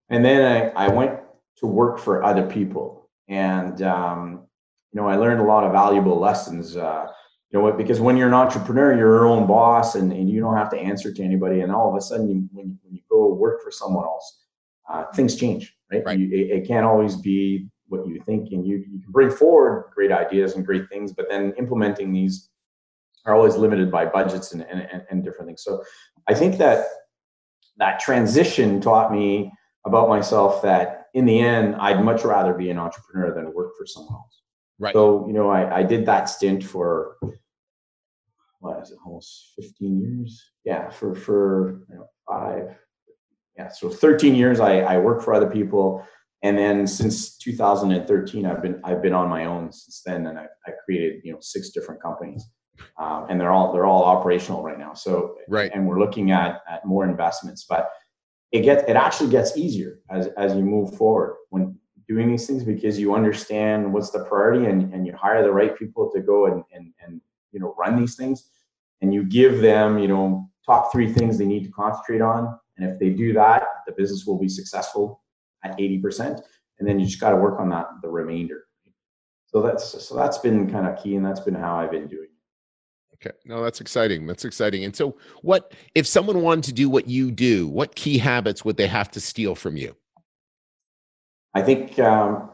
And then I, I went to work for other people. And, um, you know, I learned a lot of valuable lessons. Uh, you know what? Because when you're an entrepreneur, you're your own boss and, and you don't have to answer to anybody. And all of a sudden, you, when, when you go work for someone else, uh, things change, right? Right. You, it, it can't always be what you think. And you, you can bring forward great ideas and great things, but then implementing these are always limited by budgets and, and, and- different things. So I think that that transition taught me about myself that in the end, I'd much rather be an entrepreneur than work for someone else. Right. So, you know, I, I did that stint for, what is it, almost 15 years? Yeah, for, for you know, five, yeah, so 13 years I, I worked for other people. And then since 2013, I've been, I've been on my own since then. And I, I created, you know, six different companies. Um, and they're all, they're all operational right now. So, Right. and we're looking at, at more investments, but it gets, it actually gets easier as, as you move forward when doing these things because you understand what's the priority and, and you hire the right people to go and, and, and, you know, run these things and you give them, you know, top three things they need to concentrate on. And if they do that, the business will be successful at 80%. And then you just got to work on that, the remainder. So that's, so that's been kind of key and that's been how I've been doing it. Okay. No, that's exciting. That's exciting. And so what if someone wanted to do what you do, what key habits would they have to steal from you? I think um,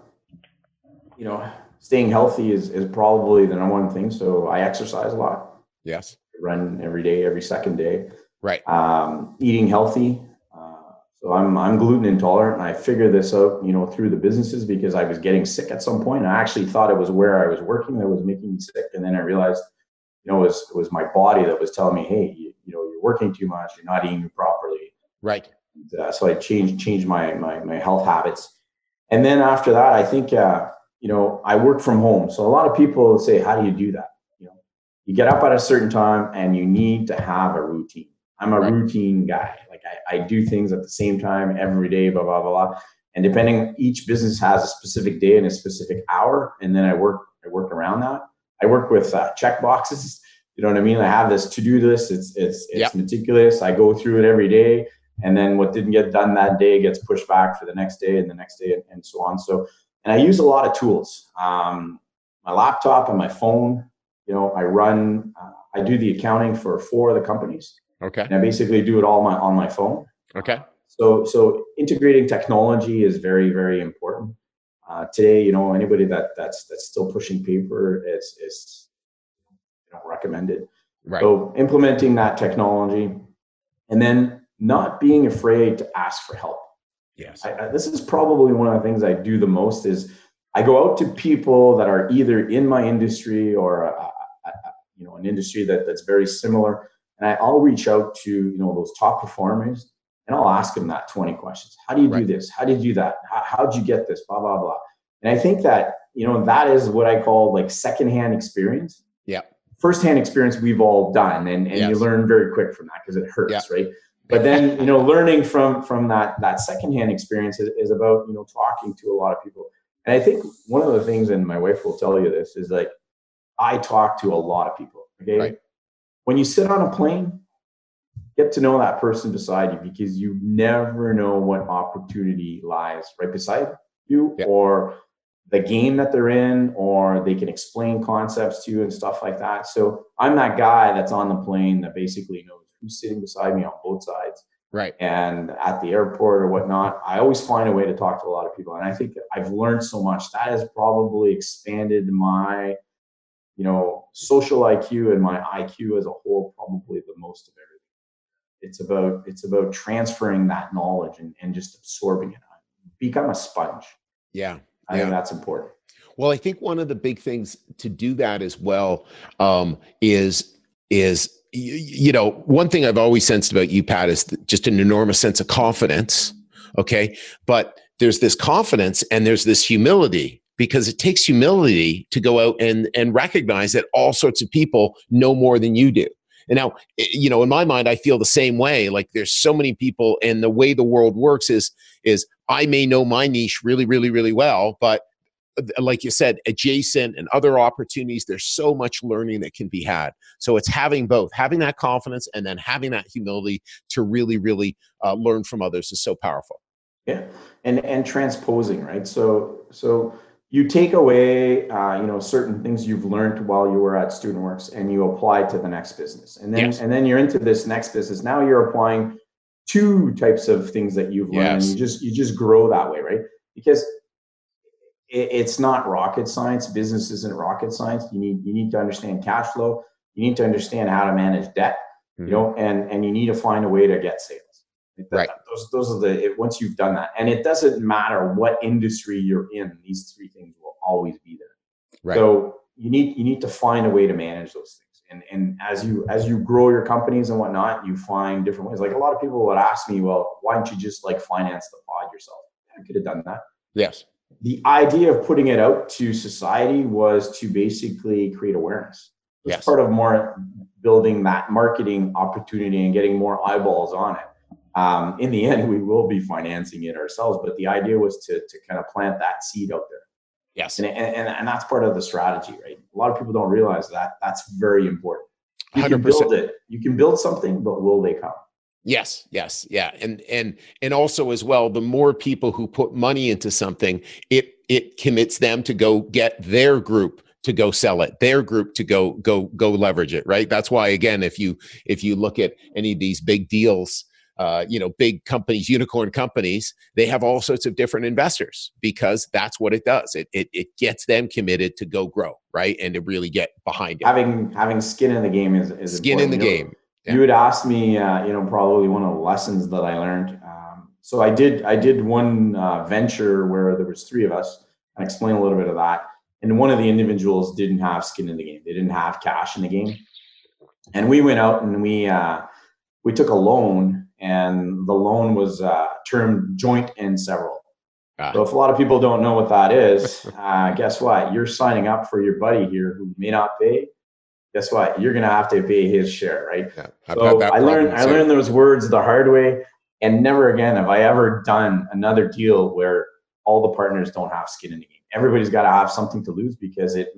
you know staying healthy is is probably the number one thing. So I exercise a lot, Yes. run every day, every second day. Right. Um, eating healthy. Uh, so I'm I'm gluten intolerant, and I figured this out, you know, through the businesses because I was getting sick at some point. I actually thought it was where I was working that was making me sick, and then I realized, you know, it was it was my body that was telling me, hey, you, you know you're working too much, you're not eating properly. Right. And, uh, so I changed changed my, my my health habits, and then after that, I think uh, you know I work from home. So a lot of people say, "How do you do that?" You know, you get up at a certain time, and you need to have a routine. I'm a right. routine guy. Like I, I do things at the same time every day. Blah blah blah blah. And depending, each business has a specific day and a specific hour, and then I work I work around that. I work with uh, check boxes. You know what I mean? I have this to do list. It's it's it's yep. meticulous. I go through it every day, and then what didn't get done that day gets pushed back for the next day and the next day, and, and so on. So, and I use a lot of tools. Um, my laptop and my phone. You know, I run. Uh, I do the accounting for four of the companies. Okay. And I basically do it all my on my phone. Okay. So so integrating technology is very very important. Uh, today, you know, anybody that that's that's still pushing paper is is you know recommended. Right. So implementing that technology, and then not being afraid to ask for help. Yes. I, I, this is probably one of the things I do the most is I go out to people that are either in my industry or a, a, a, you know an industry that that's very similar, and I, I'll reach out to you know those top performers and I'll ask them that 20 questions. How do you right. do this? How did you do that? How, how'd you get this? Blah, blah, blah. And I think that, you know, that is what I call like secondhand experience. Yeah. Firsthand experience we've all done. And, and yes. you learn very quick from that because it hurts, yeah. right? But then, you know, learning from from that that secondhand experience is, is about, you know, talking to a lot of people. And I think one of the things, and my wife will tell you this, is like I talk to a lot of people. Okay. Right. When you sit on a plane, get to know that person beside you because you never know what opportunity lies right beside you yeah. or the game that they're in or they can explain concepts to you and stuff like that. So i'm that guy that's on the plane that basically knows who's sitting beside me on both sides right. and at the airport or whatnot. I always find a way to talk to a lot of people and i think i've learned so much. That has probably expanded my you know social iq and my iq as a whole probably the most of everything. It's about it's about transferring that knowledge and, and just absorbing it. Become a sponge. Yeah i yeah. think that's important. Well i think one of the big things to do that as well um, is is you, you know one thing i've always sensed about you pat is just an enormous sense of confidence okay? But there's this confidence and there's this humility because it takes humility to go out and and recognize that all sorts of people know more than you do and now, you know, in my mind, I feel the same way. Like there's so many people, and the way the world works is is I may know my niche really, really, really well, but like you said, adjacent and other opportunities. There's so much learning that can be had. So it's having both, having that confidence, and then having that humility to really, really uh, learn from others is so powerful. Yeah, and and transposing, right? So so you take away uh, you know certain things you've learned while you were at studentworks and you apply to the next business. And then yes. and then you're into this next business. Now you're applying two types of things that you've learned. Yes. and you just you just grow that way right? Because it, it's not rocket science. Business isn't rocket science. You need you need to understand cash flow. You need to understand how to manage debt mm-hmm. you know and and you need to find a way to get sales right. Those, those are the, it, once you've done that, and it doesn't matter what industry you're in, these three things will always be there. Right. So you need, you need to find a way to manage those things. And, and as you, as you grow your companies and whatnot, you find different ways. Like a lot of people would ask me, well, why don't you just like finance the pod yourself? I could have done that. Yes. The idea of putting it out to society was to basically create awareness. It's yes. part of more building that marketing opportunity and getting more eyeballs on it um, in the (laughs) end, we will be financing it ourselves. But the idea was to, to kind of plant that seed out there. Yes. And, and, and that's part of the strategy, right? A lot of people don't realize that that's very important. You 100%. can build it. You can build something, but will they come? Yes, yes, yeah, and and and also as well, the more people who put money into something, it it commits them to go get their group to go sell it their group to go go go leverage it right that's why again if you if you look at any of these big deals uh, you know big companies unicorn companies they have all sorts of different investors because that's what it does. It, it, it gets them committed to go grow right? And to really get behind it. Having having skin in the game is, is skin important. in the you game. Yeah. you would ask me uh, you know probably one of the lessons that i learned. Um, so i did i did one uh, venture where there was three of us. I explain a little bit of that. And one of the individuals didn't have skin in the game. They didn't have cash in the game. And we went out and we uh, we took a loan, and the loan was uh, termed joint and several. Ah. So if a lot of people don't know what that is, uh, guess what? You're signing up for your buddy here who may not pay. Guess what? You're gonna have to pay his share, right? Yeah, so I learned I learned those words the hard way, and never again have I ever done another deal where all the partners don't have skin in the game. Everybody's got to have something to lose because it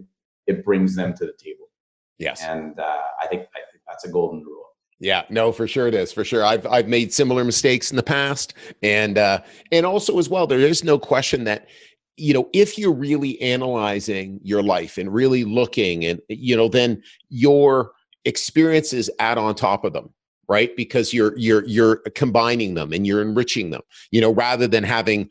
it brings them to the table. Yes, and uh, I think I think that's a golden rule. Yeah, no, for sure it is. For sure. I've I've made similar mistakes in the past. And uh and also as well, there is no question that you know if you're really analyzing your life and really looking and you know then your experiences add on top of them right because you're you're you're combining them and you're enriching them you know rather than having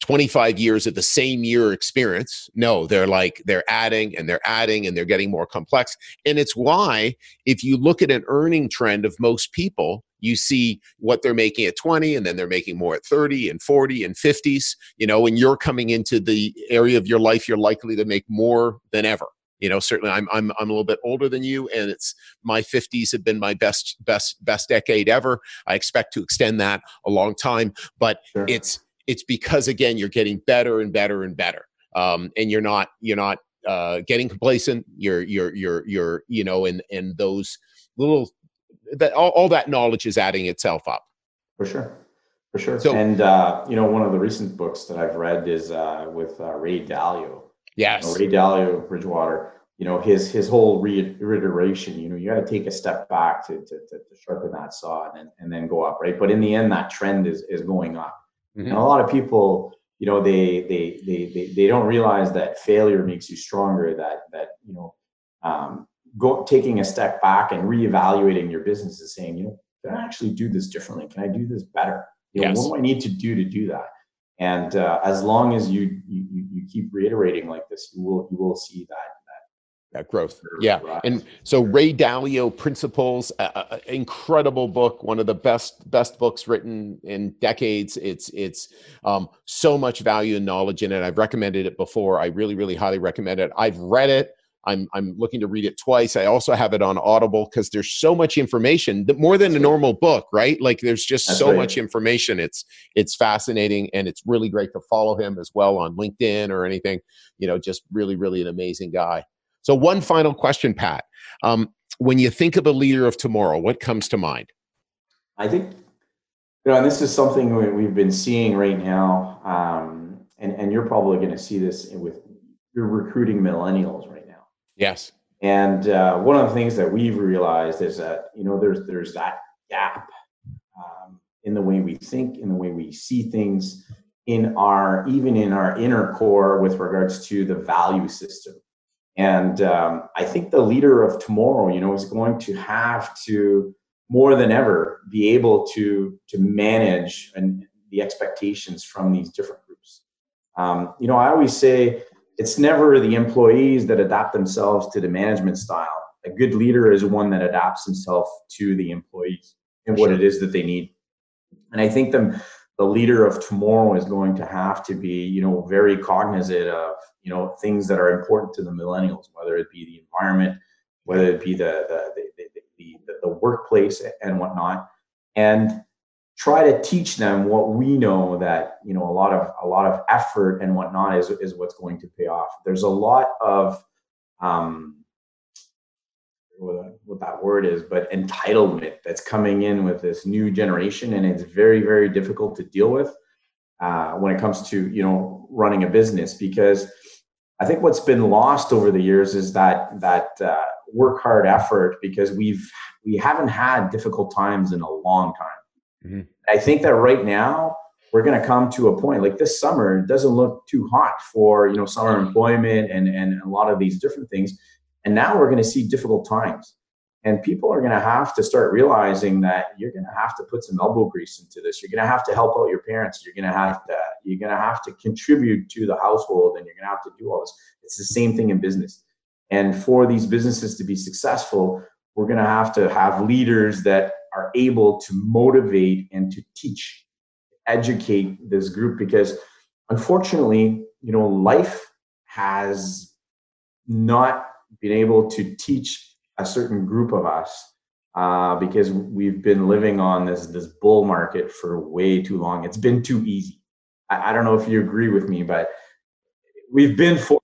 25 years of the same year experience. No, they're like they're adding and they're adding and they're getting more complex. And it's why if you look at an earning trend of most people, you see what they're making at 20 and then they're making more at 30 and 40 and 50s, you know, and you're coming into the area of your life you're likely to make more than ever. You know, certainly I'm I'm I'm a little bit older than you and it's my 50s have been my best best best decade ever. I expect to extend that a long time, but sure. it's it's because again you're getting better and better and better um, and you're not you're not uh, getting complacent. You're you're you're you're you know and and those little that all, all that knowledge is adding itself up. For sure. For sure. So, and uh, you know one of the recent books that i've read is uh, with uh, ray dalio. Yes you know, ray dalio bridgewater you know his his whole reiteration you know you got to take a step back to, to, to sharpen that saw and, and then go up right? But in the end that trend is is going up Mm-hmm. And a lot of people, you know, they, they they they they don't realize that failure makes you stronger. That that you know, um, go taking a step back and reevaluating your business is saying, you know, can I actually do this differently? Can I do this better? You know, yes. what do I need to do to do that? And uh, as long as you, you you keep reiterating like this, you will you will see that that growth. Yeah. And so Ray Dalio Principles, uh, uh, incredible book, one of the best best books written in decades. It's it's um, so much value and knowledge in it. I've recommended it before. I really really highly recommend it. I've read it. I'm I'm looking to read it twice. I also have it on Audible because there's so much information, more than a normal book, right? Like there's just That's so right. much information. It's it's fascinating and it's really great to follow him as well on LinkedIn or anything. You know, just really really an amazing guy. So, one final question, Pat. Um, when you think of a leader of tomorrow, what comes to mind? I think, you know, and this is something we've been seeing right now, um, and, and you're probably going to see this with you're recruiting millennials right now. Yes. And uh, one of the things that we've realized is that you know there's there's that gap um, in the way we think, in the way we see things, in our even in our inner core with regards to the value system. And um, I think the leader of tomorrow, you know, is going to have to more than ever be able to to manage and the expectations from these different groups. Um, you know, I always say it's never the employees that adapt themselves to the management style. A good leader is one that adapts himself to the employees and what it is that they need. And I think the the leader of tomorrow is going to have to be, you know, very cognizant of you know things that are important to the millennials, whether it be the environment, whether it be the the the, the, the, the workplace and whatnot, and try to teach them what we know that you know a lot of a lot of effort and whatnot is is what's going to pay off. There's a lot of um, what that word is, but entitlement that's coming in with this new generation, and it's very very difficult to deal with uh, when it comes to you know running a business because I think what's been lost over the years is that that uh, work hard effort because we've we haven't had difficult times in a long time. Mm-hmm. I think that right now we're going to come to a point like this summer it doesn't look too hot for you know summer employment and and a lot of these different things, and now we're going to see difficult times. And people are going to have to start realizing that you're going to have to put some elbow grease into this. You're going to have to help out your parents. You're going to have to you're going to have to contribute to the household, and you're going to have to do all this. It's the same thing in business. And for these businesses to be successful, we're going to have to have leaders that are able to motivate and to teach, educate this group because unfortunately, you know, life has not been able to teach a certain group of us uh, because we've been living on this this bull market for way too long. It's been too easy. I, I don't know if you agree with me, but we've been fortunate.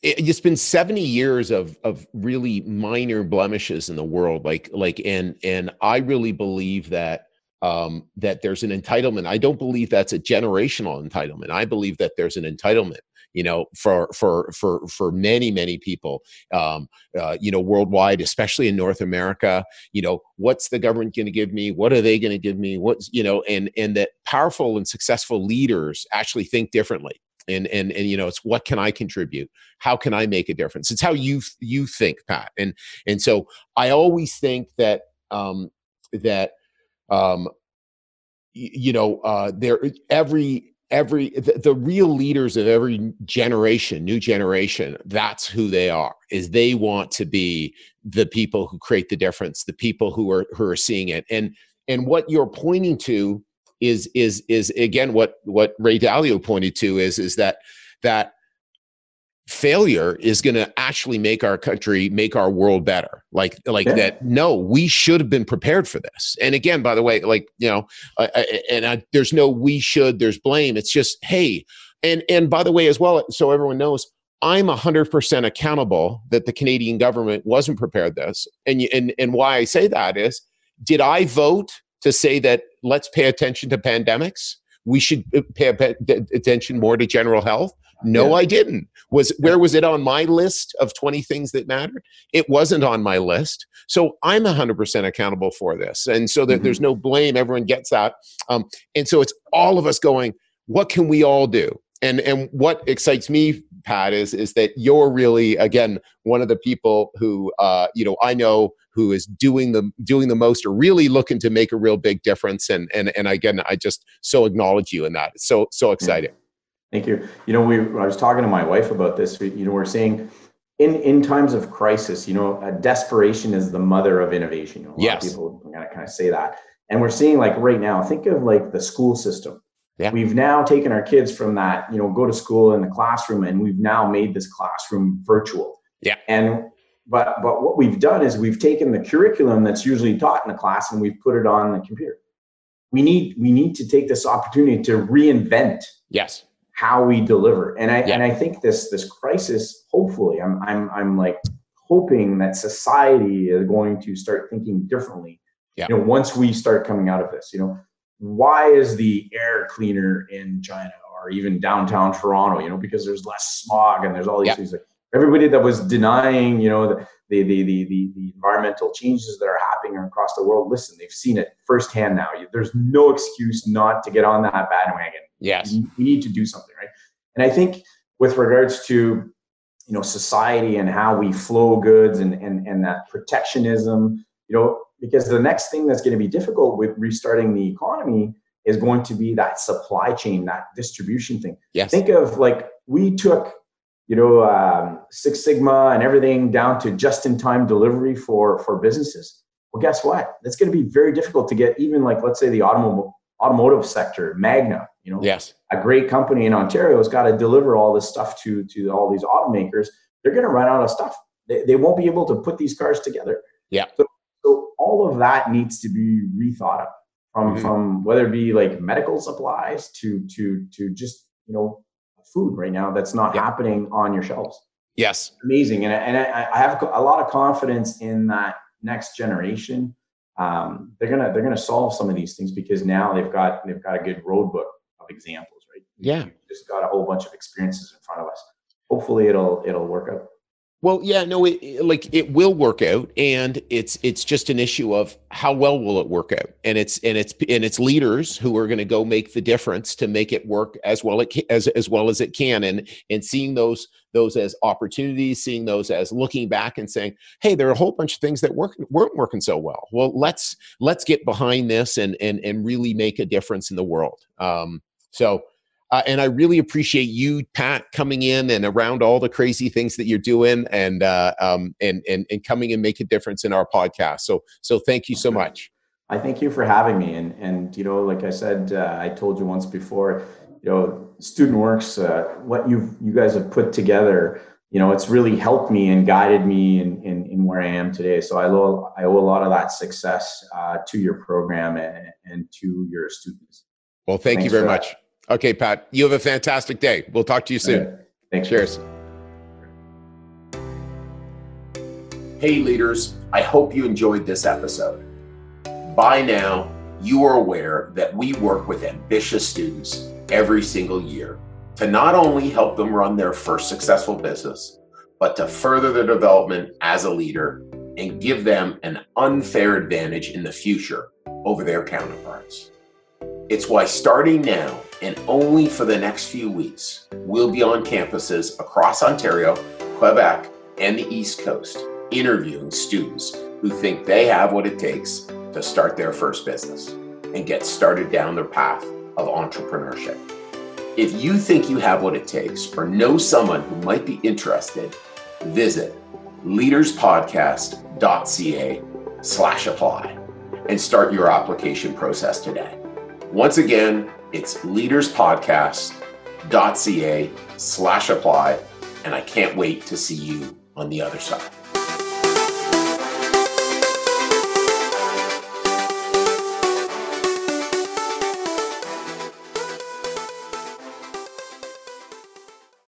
It's been 70 years of of really minor blemishes in the world, like like and and I really believe that um, that there's an entitlement. I don't believe that's a generational entitlement. I believe that there's an entitlement you know for for for for many many people um, uh, you know worldwide especially in north america you know what's the government going to give me? What are they going to give me? What's you know and and that powerful and successful leaders actually think differently. And and and you know it's what can i contribute? How can i make a difference? It's how you you think pat. And and so i always think that um that um you know uh there every every the, the, real leaders of every generation new generation that's who they are is they want to be the people who create the difference the people who are who are seeing it. And and what you're pointing to is is is again what what ray dalio pointed to is is that that failure is going to actually make our country make our world better. Like like yeah. that no we should have been prepared for this. And again by the way like you know uh, and I, there's no we should there's blame. It's just hey and and by the way as well so everyone knows i'm 100% accountable that the canadian government wasn't prepared this. And and and why i say that is did i vote to say that let's pay attention to pandemics? We should uh, pay attention more to general health no, yeah. I didn't. Was where was it on my list of 20 things that mattered? It wasn't on my list. So I'm 100% accountable for this. And so that mm-hmm. there's no blame. Everyone gets that. Um, and so it's all of us going, what can we all do? And and what excites me, Pat, is is that you're really again one of the people who uh, you know I know who is doing the doing the most or really looking to make a real big difference. And and and again, I just so acknowledge you in that. It's so so exciting. Thank you. You know, we I was talking to my wife about this. You know, we're saying in in times of crisis, you know, uh, desperation is the mother of innovation. You know, a yes. lot of people kind of kind of say that, and we're seeing like right now. Think of like the school system. Yeah. We've now taken our kids from that, you know, go to school in the classroom, and we've now made this classroom virtual. Yeah. And but but what we've done is we've taken the curriculum that's usually taught in the class and we've put it on the computer. We need we need to take this opportunity to reinvent. Yes how we deliver. And I yeah. and I think this this crisis, hopefully, I'm I'm I'm like hoping that society is going to start thinking differently. Yeah. You know, once we start coming out of this, you know, why is the air cleaner in China or even downtown Toronto? You know, because there's less smog and there's all these yeah. things. Like everybody that was denying, you know, the the, the the the the environmental changes that are happening across the world. Listen, they've seen it firsthand now. There's no excuse not to get on that bandwagon Yes. We need to do something, right? And I think with regards to you know society and how we flow goods and and, and that protectionism, you know, because the next thing that's going to be difficult with restarting the economy is going to be that supply chain, that distribution thing. Yes. Think of like we took, you know, um, Six Sigma and everything down to just-in-time delivery for for businesses. Well, guess what? It's going to be very difficult to get even like let's say the automobile automotive sector, Magna, you know, yes, a great company in Ontario has got to deliver all this stuff to to all these automakers. They're going to run out of stuff. They, they won't be able to put these cars together. Yeah. So, so all of that needs to be rethought of from mm-hmm. from whether it be like medical supplies to to to just you know food right now that's not yeah. happening on your shelves. Yes. Amazing, and and I, I have a lot of confidence in that next generation um, they're gonna they're gonna solve some of these things because now they've got they've got a good road book examples, right? Yeah, You've just got a whole bunch of experiences in front of us. Hopefully, it'll it'll work out. Well, yeah, no, it, like it will work out, and it's it's just an issue of how well will it work out, and it's and it's and it's leaders who are going to go make the difference to make it work as well it as as well as it can, and and seeing those those as opportunities, seeing those as looking back and saying, hey, there are a whole bunch of things that work, weren't working so well. Well, let's let's get behind this and and and really make a difference in the world. Um, so uh, and I really appreciate you, Pat, coming in and around all the crazy things that you're doing, and uh, um, and and and coming and make a difference in our podcast. So so thank you so much. I thank you for having me, and and you know, like I said, uh, I told you once before, you know, Student Works, uh, what you you guys have put together you know, it's really helped me and guided me in, in, in where I am today. So I owe, I owe a lot of that success uh, to your program and, and to your students. Well, thank Thanks you very much. That. Okay, Pat, you have a fantastic day. We'll talk to you soon. Okay. Thanks. Cheers. Hey, leaders, I hope you enjoyed this episode. By now, you are aware that we work with ambitious students every single year to not only help them run their first successful business, but to further their development as a leader and give them an unfair advantage in the future over their counterparts. It's why starting now and only for the next few weeks, we'll be on campuses across Ontario, Quebec, and the East Coast interviewing students who think they have what it takes to start their first business and get started down their path of entrepreneurship. If you think you have what it takes or know someone who might be interested, visit leaderspodcast.ca slash apply and start your application process today. Once again, it's leaderspodcast.ca slash apply, and I can't wait to see you on the other side.